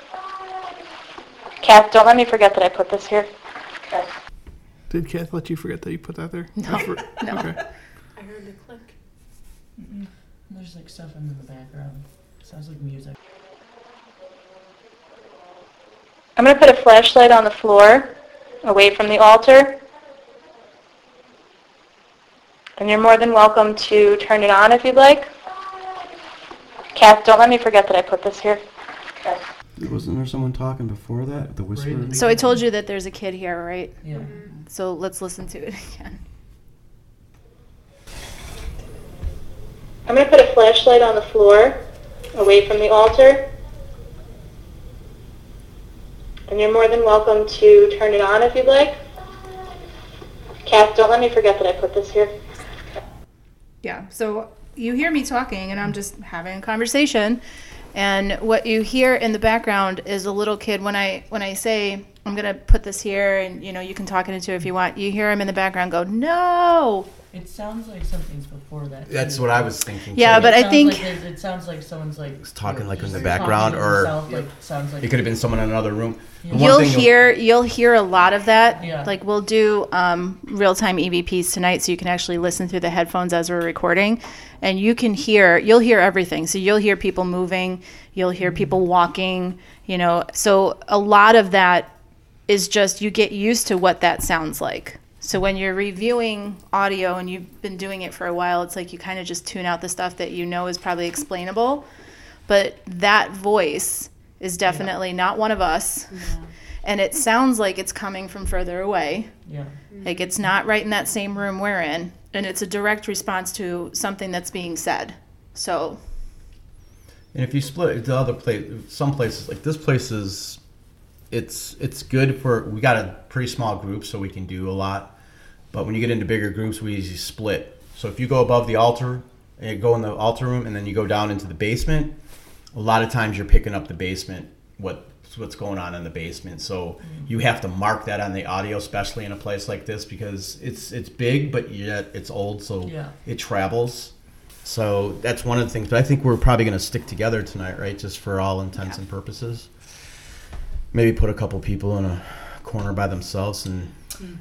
Kath, don't let me forget that I put this here. Okay. Did Kath let you forget that you put that there? No. For- No. Okay. I heard the click. There's like stuff in the background. Sounds like music. I'm going to put a flashlight on the floor away from the altar. And you're more than welcome to turn it on if you'd like. Kath, don't let me forget that I put this here. Wasn't there someone talking before that? The whisper. So I told you that there's a kid here, right? Yeah. Mm-hmm. So let's listen to it again. I'm going to put a flashlight on the floor, away from the altar. And you're more than welcome to turn it on if you'd like. Kath, don't let me forget that I put this here. Yeah. So you hear me talking, and I'm just having a conversation. And what you hear in the background is a little kid. When I when I say I'm gonna put this here, and you know you can talk it into it if you want, you hear him in the background go, "No." It sounds like something's before that. That's too. what I was thinking. Yeah, too. but It I think- like it, it sounds like someone's like talking, like, in the background, or- himself, like sounds like it could have been someone in another room. Yeah. You'll thing hear you'll hear a lot of that. Yeah. Like we'll do um, real time EVPs tonight, so you can actually listen through the headphones as we're recording, and you can hear you'll hear everything. So you'll hear people moving, you'll hear mm-hmm. people walking. You know, so a lot of that is just you get used to what that sounds like. So when you're reviewing audio and you've been doing it for a while, it's like you kind of just tune out the stuff that you know is probably explainable. But that voice is definitely not one of us. And it sounds like it's coming from further away. yeah. Like it's not right in that same room we're in. And it's a direct response to something that's being said. So, And if you split the other place, some places like this place is, it's it's good for we got a pretty small group, so we can do a lot. But when you get into bigger groups, we usually split. So if you go above the altar, and go in the altar room, and then you go down into the basement, a lot of times you're picking up the basement. What what's going on in the basement? So you have to mark that on the audio, especially in a place like this, because it's it's big, but yet it's old, so Yeah. it travels. So that's one of the things. But I think we're probably going to stick together tonight, right? Just for all intents and purposes. Maybe put a couple people in a corner by themselves, and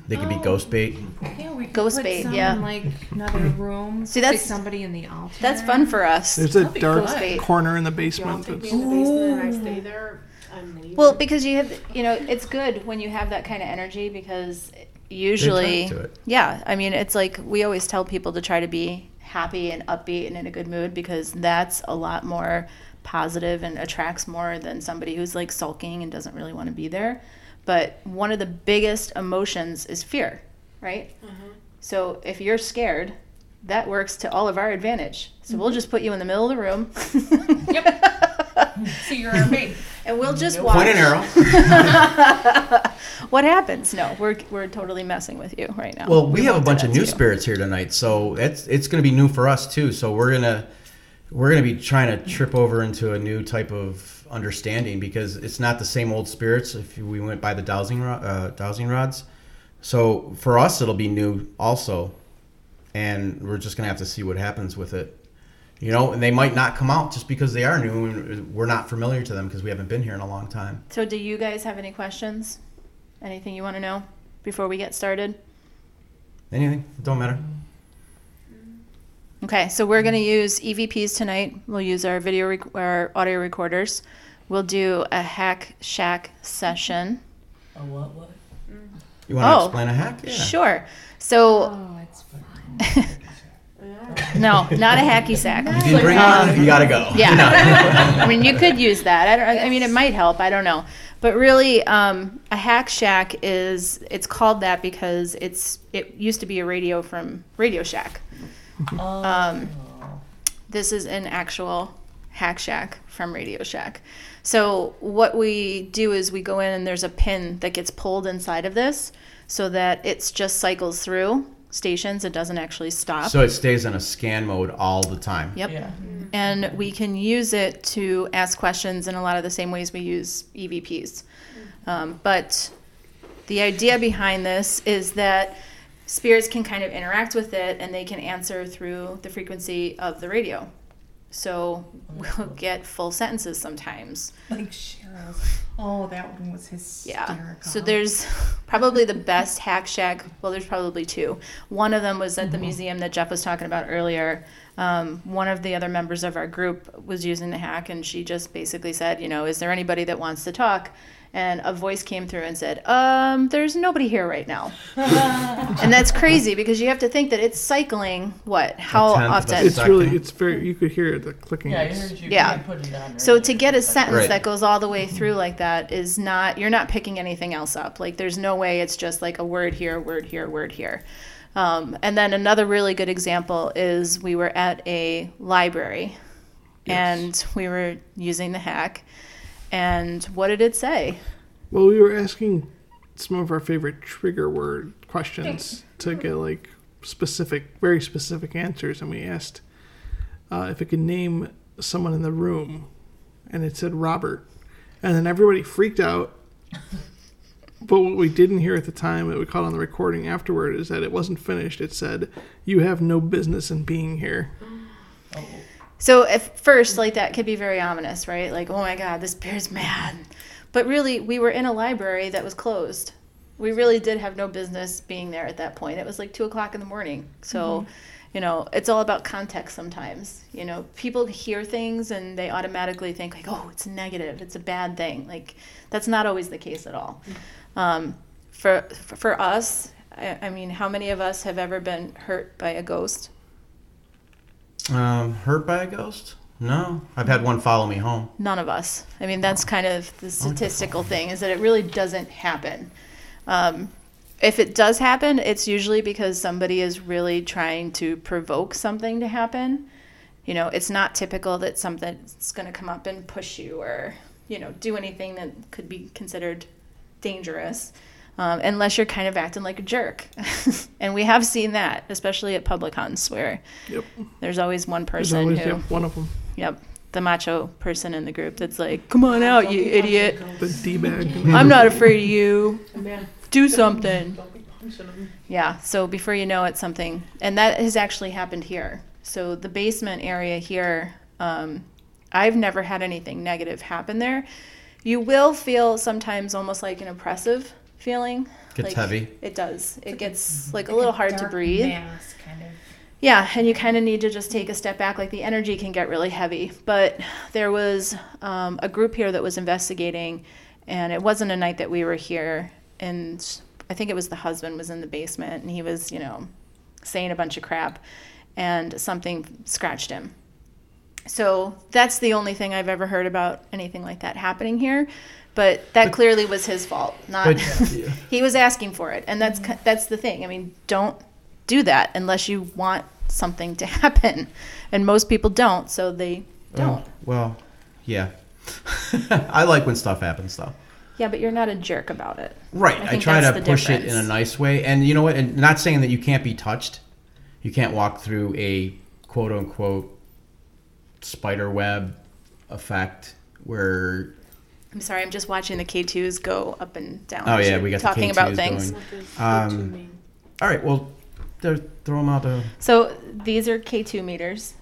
they could be oh. ghost bait. Yeah, we Ghost put bait, some yeah. in, like another room. See, that's- somebody in the altar. that's fun for us. There's a be dark Ghost corner in the Y'all basement. take me That's, in the basement and I stay there. I'm leaving. Well, because you have, you know, it's good when you have that kind of energy because usually, yeah, I mean, it's like we always tell people to try to be happy and upbeat and in a good mood because that's a lot more positive and attracts more than somebody who's like sulking and doesn't really want to be there. But one of the biggest emotions is fear, right? Mm-hmm. So if you're scared, that works to all of our advantage. So we'll mm-hmm. just put you in the middle of the room. Yep. so you're our bait. And we'll just watch. Point an arrow. what happens? No, we're we're totally messing with you right now. Well, we have a bunch of new you. spirits here tonight, so it's it's going to be new for us too. So we're gonna we're gonna be trying to trip over into a new type of understanding because it's not the same old spirits. If we went by the dowsing rod, uh, dowsing rods, so for us it'll be new also, and we're just gonna have to see what happens with it. You know, and they might not come out just because they are new and we're not familiar to them because we haven't been here in a long time. So, do you guys have any questions? Anything you want to know before we get started? Anything? It don't matter. Okay, so we're going to use EVPs tonight. We'll use our video, rec- our audio recorders. We'll do a hack shack session. A what? What? You want to Oh, explain a hack? Yeah. Sure. So, Oh, it's fun. no, not a hacky sack. You bring one. You gotta go. Yeah. I mean, you could use that. I, don't, I mean, it might help. I don't know. But really, um, a hack shack is it's called that because it's it used to be a radio from Radio Shack. Oh. Um, this is an actual hack shack from Radio Shack. So what we do is we go in and there's a pin that gets pulled inside of this so that it's just cycles through stations. It doesn't actually stop. So it stays in a scan mode all the time. yep Yeah. and we can use it to ask questions in a lot of the same ways we use EVPs. Um, but the idea behind this is that spirits can kind of interact with it and they can answer through the frequency of the radio. So we'll get full sentences sometimes. Like Cheryl's. Oh, that one was hysterical. Yeah. So there's probably the best hack shack. Well, there's probably two. One of them was at the museum that Jeff was talking about earlier. um, one of the other members of our group was using the hack and she just basically said, you know, is there anybody that wants to talk? And a voice came through and said, um, there's nobody here right now. and that's crazy because you have to think that it's cycling, what, how tenth of a often? It's Second. really, it's very. You could hear the clicking. Yeah, I heard you. Yeah. can't put it on So to get a sentence Right. that goes all the way through like that is not you're not picking anything else up. Like there's no way it's just like a word here, a word here, a word here. Um, and then another really good example is we were at a library and we were using the hack. And what did it say? Well, we were asking some of our favorite trigger word questions to get like specific, very specific answers, and we asked uh, if it could name someone in the room, and it said Robert, and then everybody freaked out. But what we didn't hear at the time that we caught on the recording afterward is that it wasn't finished. It said, "You have no business in being here." So at first, like that could be very ominous, right? Like, oh my God, this bear's mad. But really, we were in a library that was closed. We really did have no business being there at that point. It was like two o'clock in the morning. So, you know, it's all about context sometimes. You know, people hear things and they automatically think like, oh, it's negative, it's a bad thing. Like, that's not always the case at all. Um, for for us, I, I mean, how many of us have ever been hurt by a ghost? Um, hurt by a ghost? No, I've had one follow me home. None of us. I mean, that's kind of the statistical thing is that it really doesn't happen. Um, if it does happen, it's usually because somebody is really trying to provoke something to happen. You know, it's not typical that something's going to come up and push you or, you know, do anything that could be considered dangerous. Um, unless you're kind of acting like a jerk. and we have seen that, especially at public hunts where Yep. there's always one person always who. yep, one of them, Yep. The macho person in the group that's like, come on out, you idiot. the d bag. I'm not afraid of you. Do something. Don't be punching them. Yeah. So before you know it, something. And that has actually happened here. So the basement area here, um, I've never had anything negative happen there. You will feel sometimes almost like an oppressive feeling. Gets Like, heavy. It does. It gets like a little hard to breathe. Mass, kind of. Yeah, and you kind of need to just take a step back. Like the energy can get really heavy. But there was um, a group here that was investigating, and it wasn't a night that we were here. And I think it was the husband was in the basement, and he was, you know, saying a bunch of crap, and something scratched him. So that's the only thing I've ever heard about anything like that happening here. But that clearly was his fault. Not But- he was asking for it, and that's mm-hmm. that's the thing. I mean, don't do that unless you want something to happen, and most people don't, so they oh, don't. Oh, well, yeah. I like when stuff happens, though. Yeah, but you're not a jerk about it. Right. I I, try to the push it in a nice way. And you know what? And not saying that you can't be touched. You can't walk through a quote unquote spider web effect where I'm sorry, I'm just watching the K2s go up and down. Oh, yeah, we got the talking about K2s things. going. What does Um, all right, well throw them out to So these are K2 meters,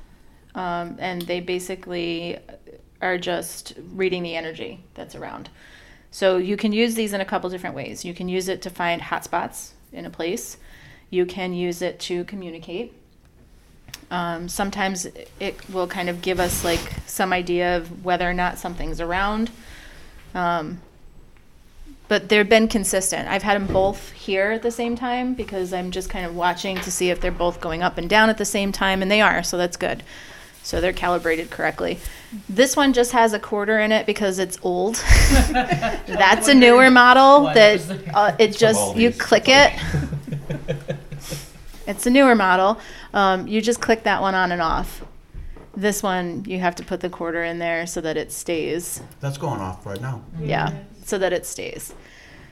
um, and they basically are just reading the energy that's around. So you can use these in a couple different ways. You can use it to find hotspots in a place. You can use it to communicate. Um, sometimes it will kind of give us like some idea of whether or not something's around. Um, but they've been consistent. I've had them both here at the same time because I'm just kind of watching to see if they're both going up and down at the same time, and they are, so that's good. So they're calibrated correctly. This one just has a quarter in it because it's old. that's a newer model that uh, it just you click it. It's a newer model. Um, you just click that one on and off. This one you have to put the quarter in there so that it stays. that's going off right now. Yeah, so that it stays.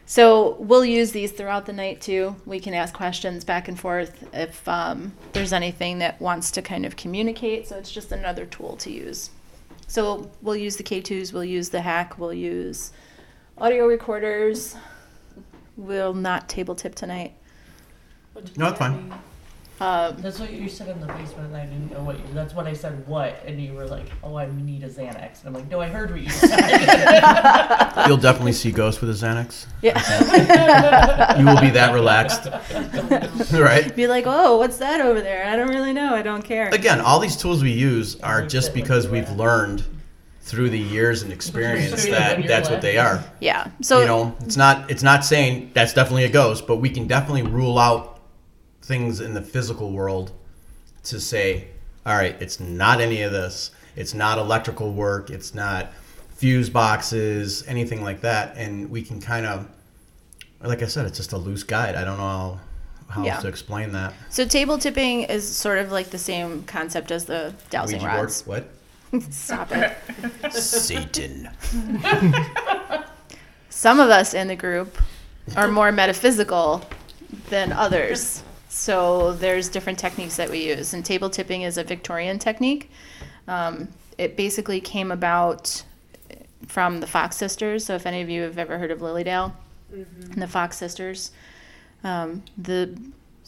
So we'll use these throughout the night too. We can ask questions back and forth if um, there's anything that wants to kind of communicate. So it's just another tool to use. So we'll use the K2s, we'll use the hack, we'll use audio recorders. We'll not table tip tonight. No, it's that fine. Mean? Um, That's what you said in the basement, and I didn't know what you. That's what I said. What? And you were like, "Oh, I need a Xanax." And I'm like, "No, I heard what you said." You'll definitely see ghosts with a Xanax. yeah. You will be that relaxed, right? Be like, oh, what's that over there? I don't really know. I don't care. Again, all these tools we use are just because we've learned through the years and experience that that's what they are. Yeah. So you know, it's not it's not saying that's definitely a ghost, but we can definitely rule out things in the physical world to say, all right, it's not any of this. It's not electrical work. It's not fuse boxes, anything like that. And we can kind of, like I said, it's just a loose guide. I don't know how, how Yeah. else to explain that. So table tipping is sort of like the same concept as the dowsing Ouija board? rods. What? Stop it. Satan. Some of us in the group are more metaphysical than others. So there's different techniques that we use. And table tipping is a Victorian technique. Um, it basically came about from the Fox sisters. So if any of you have ever heard of Lily Dale and the Fox sisters, um, the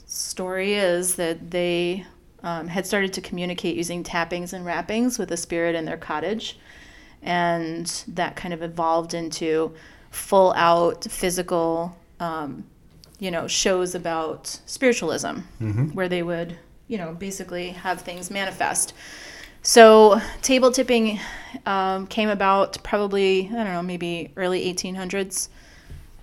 story is that they um, had started to communicate using tappings and rappings with a spirit in their cottage. And that kind of evolved into full out physical, um, you know, shows about spiritualism, where they would, you know, basically have things manifest. So table tipping um, came about probably, I don't know, maybe early 1800s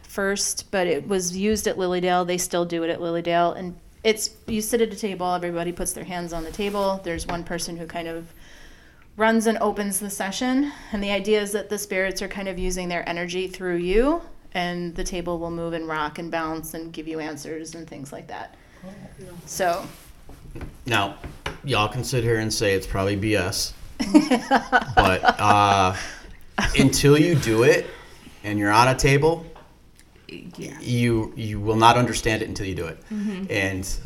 first, but it was used at Lily Dale. They still do it at Lily Dale. And it's, you sit at a table, everybody puts their hands on the table. There's one person who kind of runs and opens the session. And the idea is that the spirits are kind of using their energy through you, and the table will move and rock and bounce and give you answers and things like that. So, Now, y'all can sit here and say it's probably BS, but uh, until you do it and you're on a table, you you will not understand it until you do it. And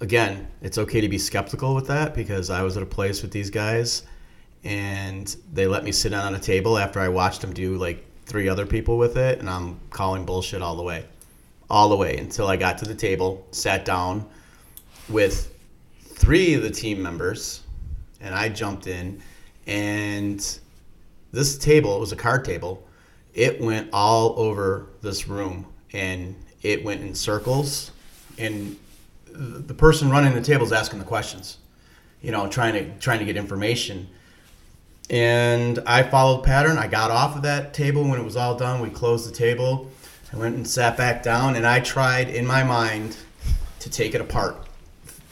again, it's okay to be skeptical with that because I was at a place with these guys, and they let me sit down on a table after I watched them do like three other people with it, and I'm calling bullshit all the way, all the way until I got to the table, sat down with three of the team members, and I jumped in, and this table it was a card table. It went all over this room, and it went in circles, and the person running the table is asking the questions, you know, trying to trying to get information. And I followed pattern. I got off of that table when it was all done. We closed the table. I went and sat back down, and I tried in my mind to take it apart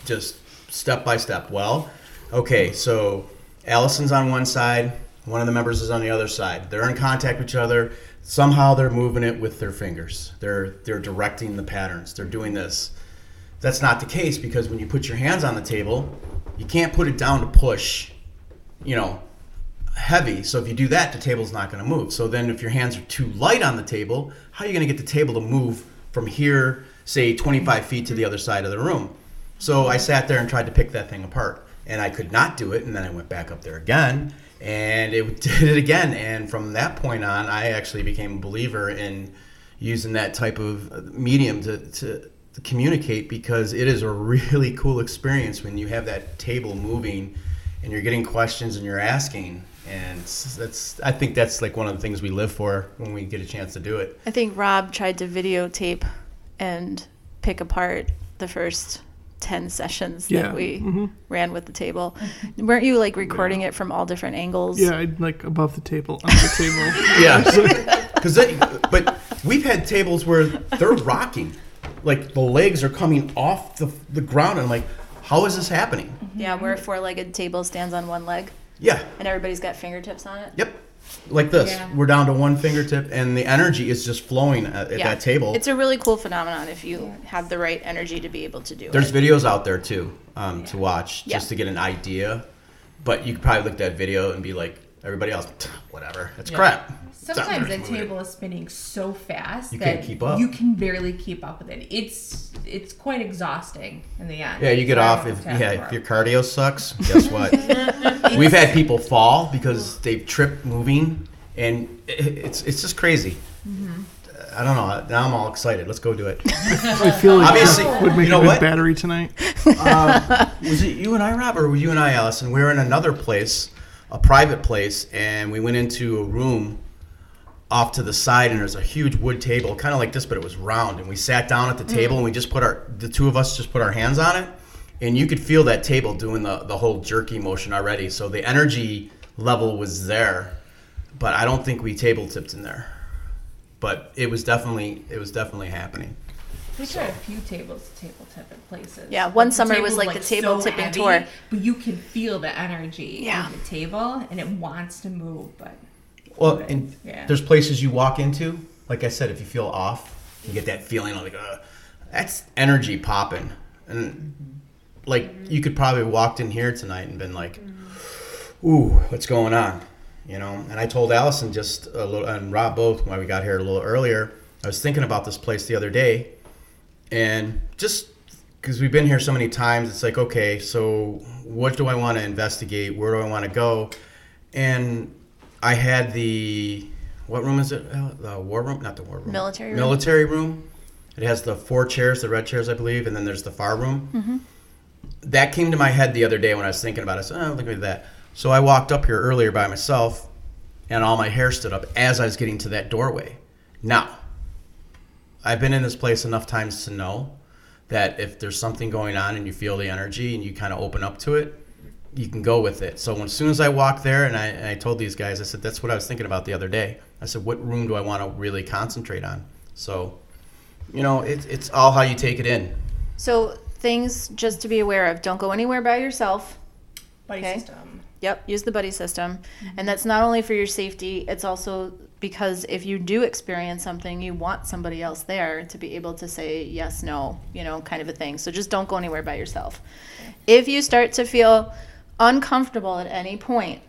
just step by step. Well, okay, so Allison's on one side, one of the members is on the other side. They're in contact with each other. Somehow they're moving it with their fingers. They're they're directing the patterns. They're doing this. That's not the case because when you put your hands on the table, you can't put it down to push, you know, heavy. So if you do that, the table's not going to move. So then if your hands are too light on the table, how are you going to get the table to move from here, say 25 feet to the other side of the room? So I sat there and tried to pick that thing apart, and I could not do it. And then I went back up there again, and it did it again. And from that point on, I actually became a believer in using that type of uh, medium to, to, to communicate because it is a really cool experience when you have that table moving and you're getting questions and you're asking. And that's I think that's like one of the things we live for when we get a chance to do it. I think Rob tried to videotape and pick apart the first 10 sessions Yeah, that we mhm. ran with the table. Weren't you like recording it from all different angles? Yeah, I'd like above the table, under the table. Yeah, because but we've had tables where they're rocking, like the legs are coming off the, the ground, and I'm like, how is this happening? Yeah, where a four legged table stands on one leg Yeah, and everybody's got fingertips on it. yep, like this. Yeah. We're down to one fingertip, and the energy is just flowing at, at Yeah. that table. It's a really cool phenomenon if you have the right energy to be able to do There's it. There's videos out there too um, to watch Yeah. just to get an idea, but you could probably look at that video and be like, everybody else, whatever, it's Yeah. crap. Sometimes the table is spinning so fast You that can't keep up. you can barely keep up with it. It's it's quite exhausting in the end. Yeah, you get off if yeah if your cardio sucks. Guess what? We've had people fall because they've tripped moving, and it's it's just crazy. Mm-hmm. I don't know. Now I'm all excited. Let's go do it. I feel like Obviously, Jeff would make you know a good what? battery tonight. uh, was it you and I, Rob, or were you and I, Allison? We were in another place, a private place, and we went into a room off to the side, and there's a huge wood table, kind of like this, but it was round. And we sat down at the mm. table, and we just put our, the two of us just put our hands on it, and you could feel that table doing the the whole jerky motion already. So the energy level was there, but I don't think we table tipped in there. But it was definitely it was definitely happening. We tried a few tables to table tip at places. Yeah, one But the summer was table's, like the table tipping heavy, tour. But you can feel the energy Yeah. of the table and it wants to move, but Well, and Yeah. there's places you walk into. Like I said, if you feel off, you get that feeling of like, uh, that's energy popping. And like you could probably walked in here tonight and been like, "Ooh, what's going on?" You know. And I told Allison just a little, and Rob both when we got here a little earlier. I was thinking about this place the other day, and just because we've been here so many times, it's like, okay, so what do I want to investigate? Where do I want to go? And I had the what room is it? Uh, The war room, not the war room. Military room. Military room. It has the four chairs, the red chairs, I believe, and then there's the far room. Mm-hmm. That came to my head the other day when I was thinking about it. I said, oh, look at that. So I walked up here earlier by myself, and all my hair stood up as I was getting to that doorway. Now, I've been in this place enough times to know that if there's something going on and you feel the energy and you kind of open up to it, you can go with it. So when, as soon as I walked there, and I, and I told these guys, I said, that's what I was thinking about the other day. I said, what room do I want to really concentrate on? So, you know, it, it's all how you take it in. So things just to be aware of: don't go anywhere by yourself. buddy Okay. system. Yep, use the buddy system. Mm-hmm. And that's not only for your safety, it's also because if you do experience something, you want somebody else there to be able to say yes, no, you know, kind of a thing. So just don't go anywhere by yourself. If you start to feel uncomfortable at any point,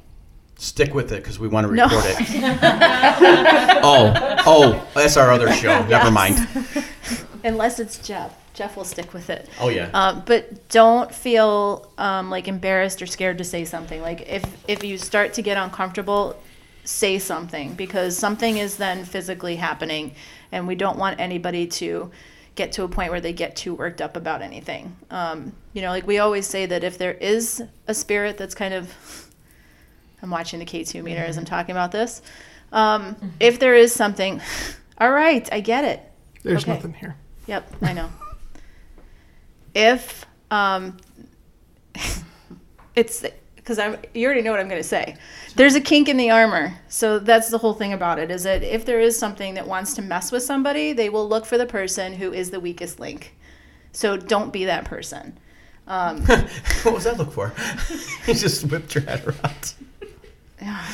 Stick with it because we want to No. record it. oh, oh, that's our other show. Never mind. unless it's Jeff, Jeff will stick with it. Oh yeah. Um, but don't feel um, like embarrassed or scared to say something. Like if if you start to get uncomfortable, say something because something is then physically happening, and we don't want anybody to get to a point where they get too worked up about anything. Um, you know, like we always say that if there is a spirit that's kind of, I'm watching the K2 meter as I'm talking about this. Um, if there is something, all right, I get it. There's Okay. nothing here. Yep, I know. if um, it's because I'm, you already know what I'm going to say. There's a kink in the armor, so that's the whole thing about it. Is that if there is something that wants to mess with somebody, they will look for the person who is the weakest link. So don't be that person. Um, what was that look for? you just whipped your head around.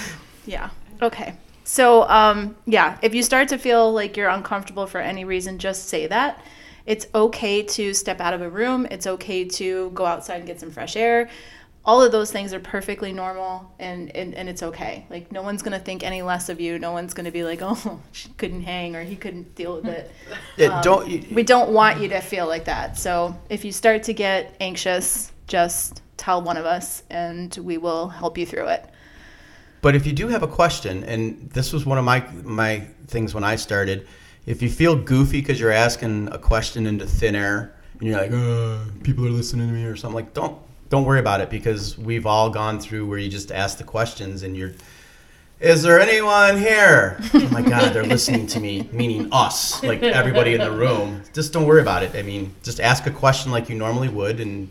Yeah. Okay. So, um, yeah, if you start to feel like you're uncomfortable for any reason, just say that. It's okay to step out of a room. It's okay to go outside and get some fresh air. All of those things are perfectly normal and, and, and it's okay. Like, no one's going to think any less of you. No one's going to be like, oh, she couldn't hang or he couldn't deal with it. Yeah, Um, don't. You, We don't want you to feel like that. So, if you start to get anxious, just tell one of us and we will help you through it. But if you do have a question, and this was one of my my things when I started, if you feel goofy because you're asking a question into thin air and you're like, uh, people are listening to me or something, like don't don't worry about it because we've all gone through where you just ask the questions and you're, is there anyone here? oh my God, they're listening to me, meaning us, like everybody in the room. Just don't worry about it. I mean, just ask a question like you normally would, and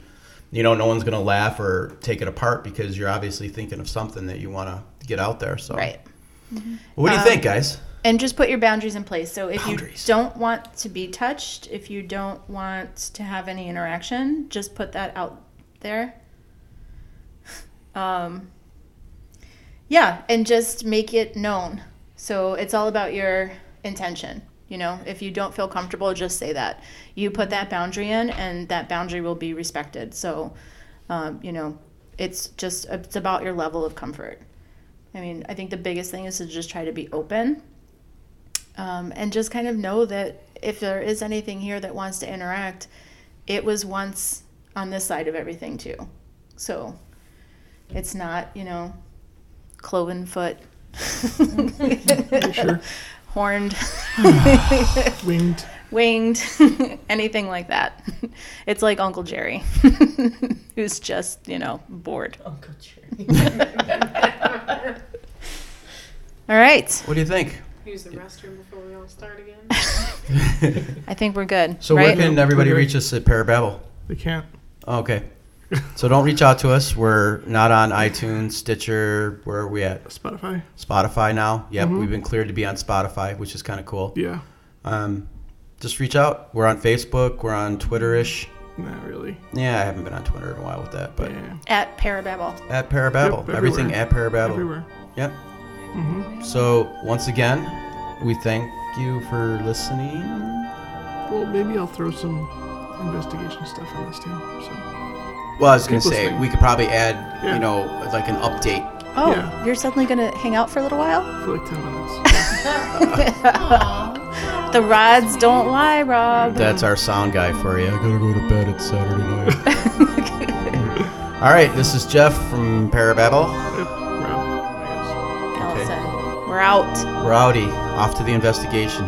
you know, no one's gonna laugh or take it apart because you're obviously thinking of something that you want to get out there. So, Right. what do you Um, think, guys? and just put your boundaries in place. So if Boundaries. you don't want to be touched, if you don't want to have any interaction, just put that out there. Um, yeah, and just make it known. So it's all about your intention. You know, if you don't feel comfortable, just say that. You put that boundary in, and that boundary will be respected. So, um, you know, it's just it's about your level of comfort. I mean, I think the biggest thing is to just try to be open um, and just kind of know that if there is anything here that wants to interact, it was once on this side of everything too. So it's not, you know, cloven foot sure? horned, Winged. winged, anything like that. It's like Uncle Jerry, who's just, you know, bored. Uncle Jerry. All right. What do you think? Use the restroom before we all start again. I think we're good. So right? where can everybody reach us at Parababble? They can't. Okay. So don't reach out to us. We're not on iTunes, Stitcher. Where are we at? Spotify. Spotify now. Yep, we've been cleared to be on Spotify, which is kind of cool. Yeah. Um, just reach out. We're on Facebook. We're on Twitter-ish. Not really. Yeah, I haven't been on Twitter in a while with that, but Yeah. At Parababble. at Parababble, Yep, everything everywhere. at Parababble. Everywhere. Yep. hmm So once again, we thank you for listening. Well, maybe I'll throw some investigation stuff in this too. So. Well, I was gonna say listening. we could probably add, Yeah. you know, like an update. Oh, Yeah. you're suddenly going to hang out for a little while? For like 10 minutes. The rods don't lie, Rob. That's our sound guy for you. I gotta go to bed. It's Saturday night. All right, this is Jeff from Parababble. Yep, Rob, I guess. Allison. We're out. We're outie. Off to the investigation.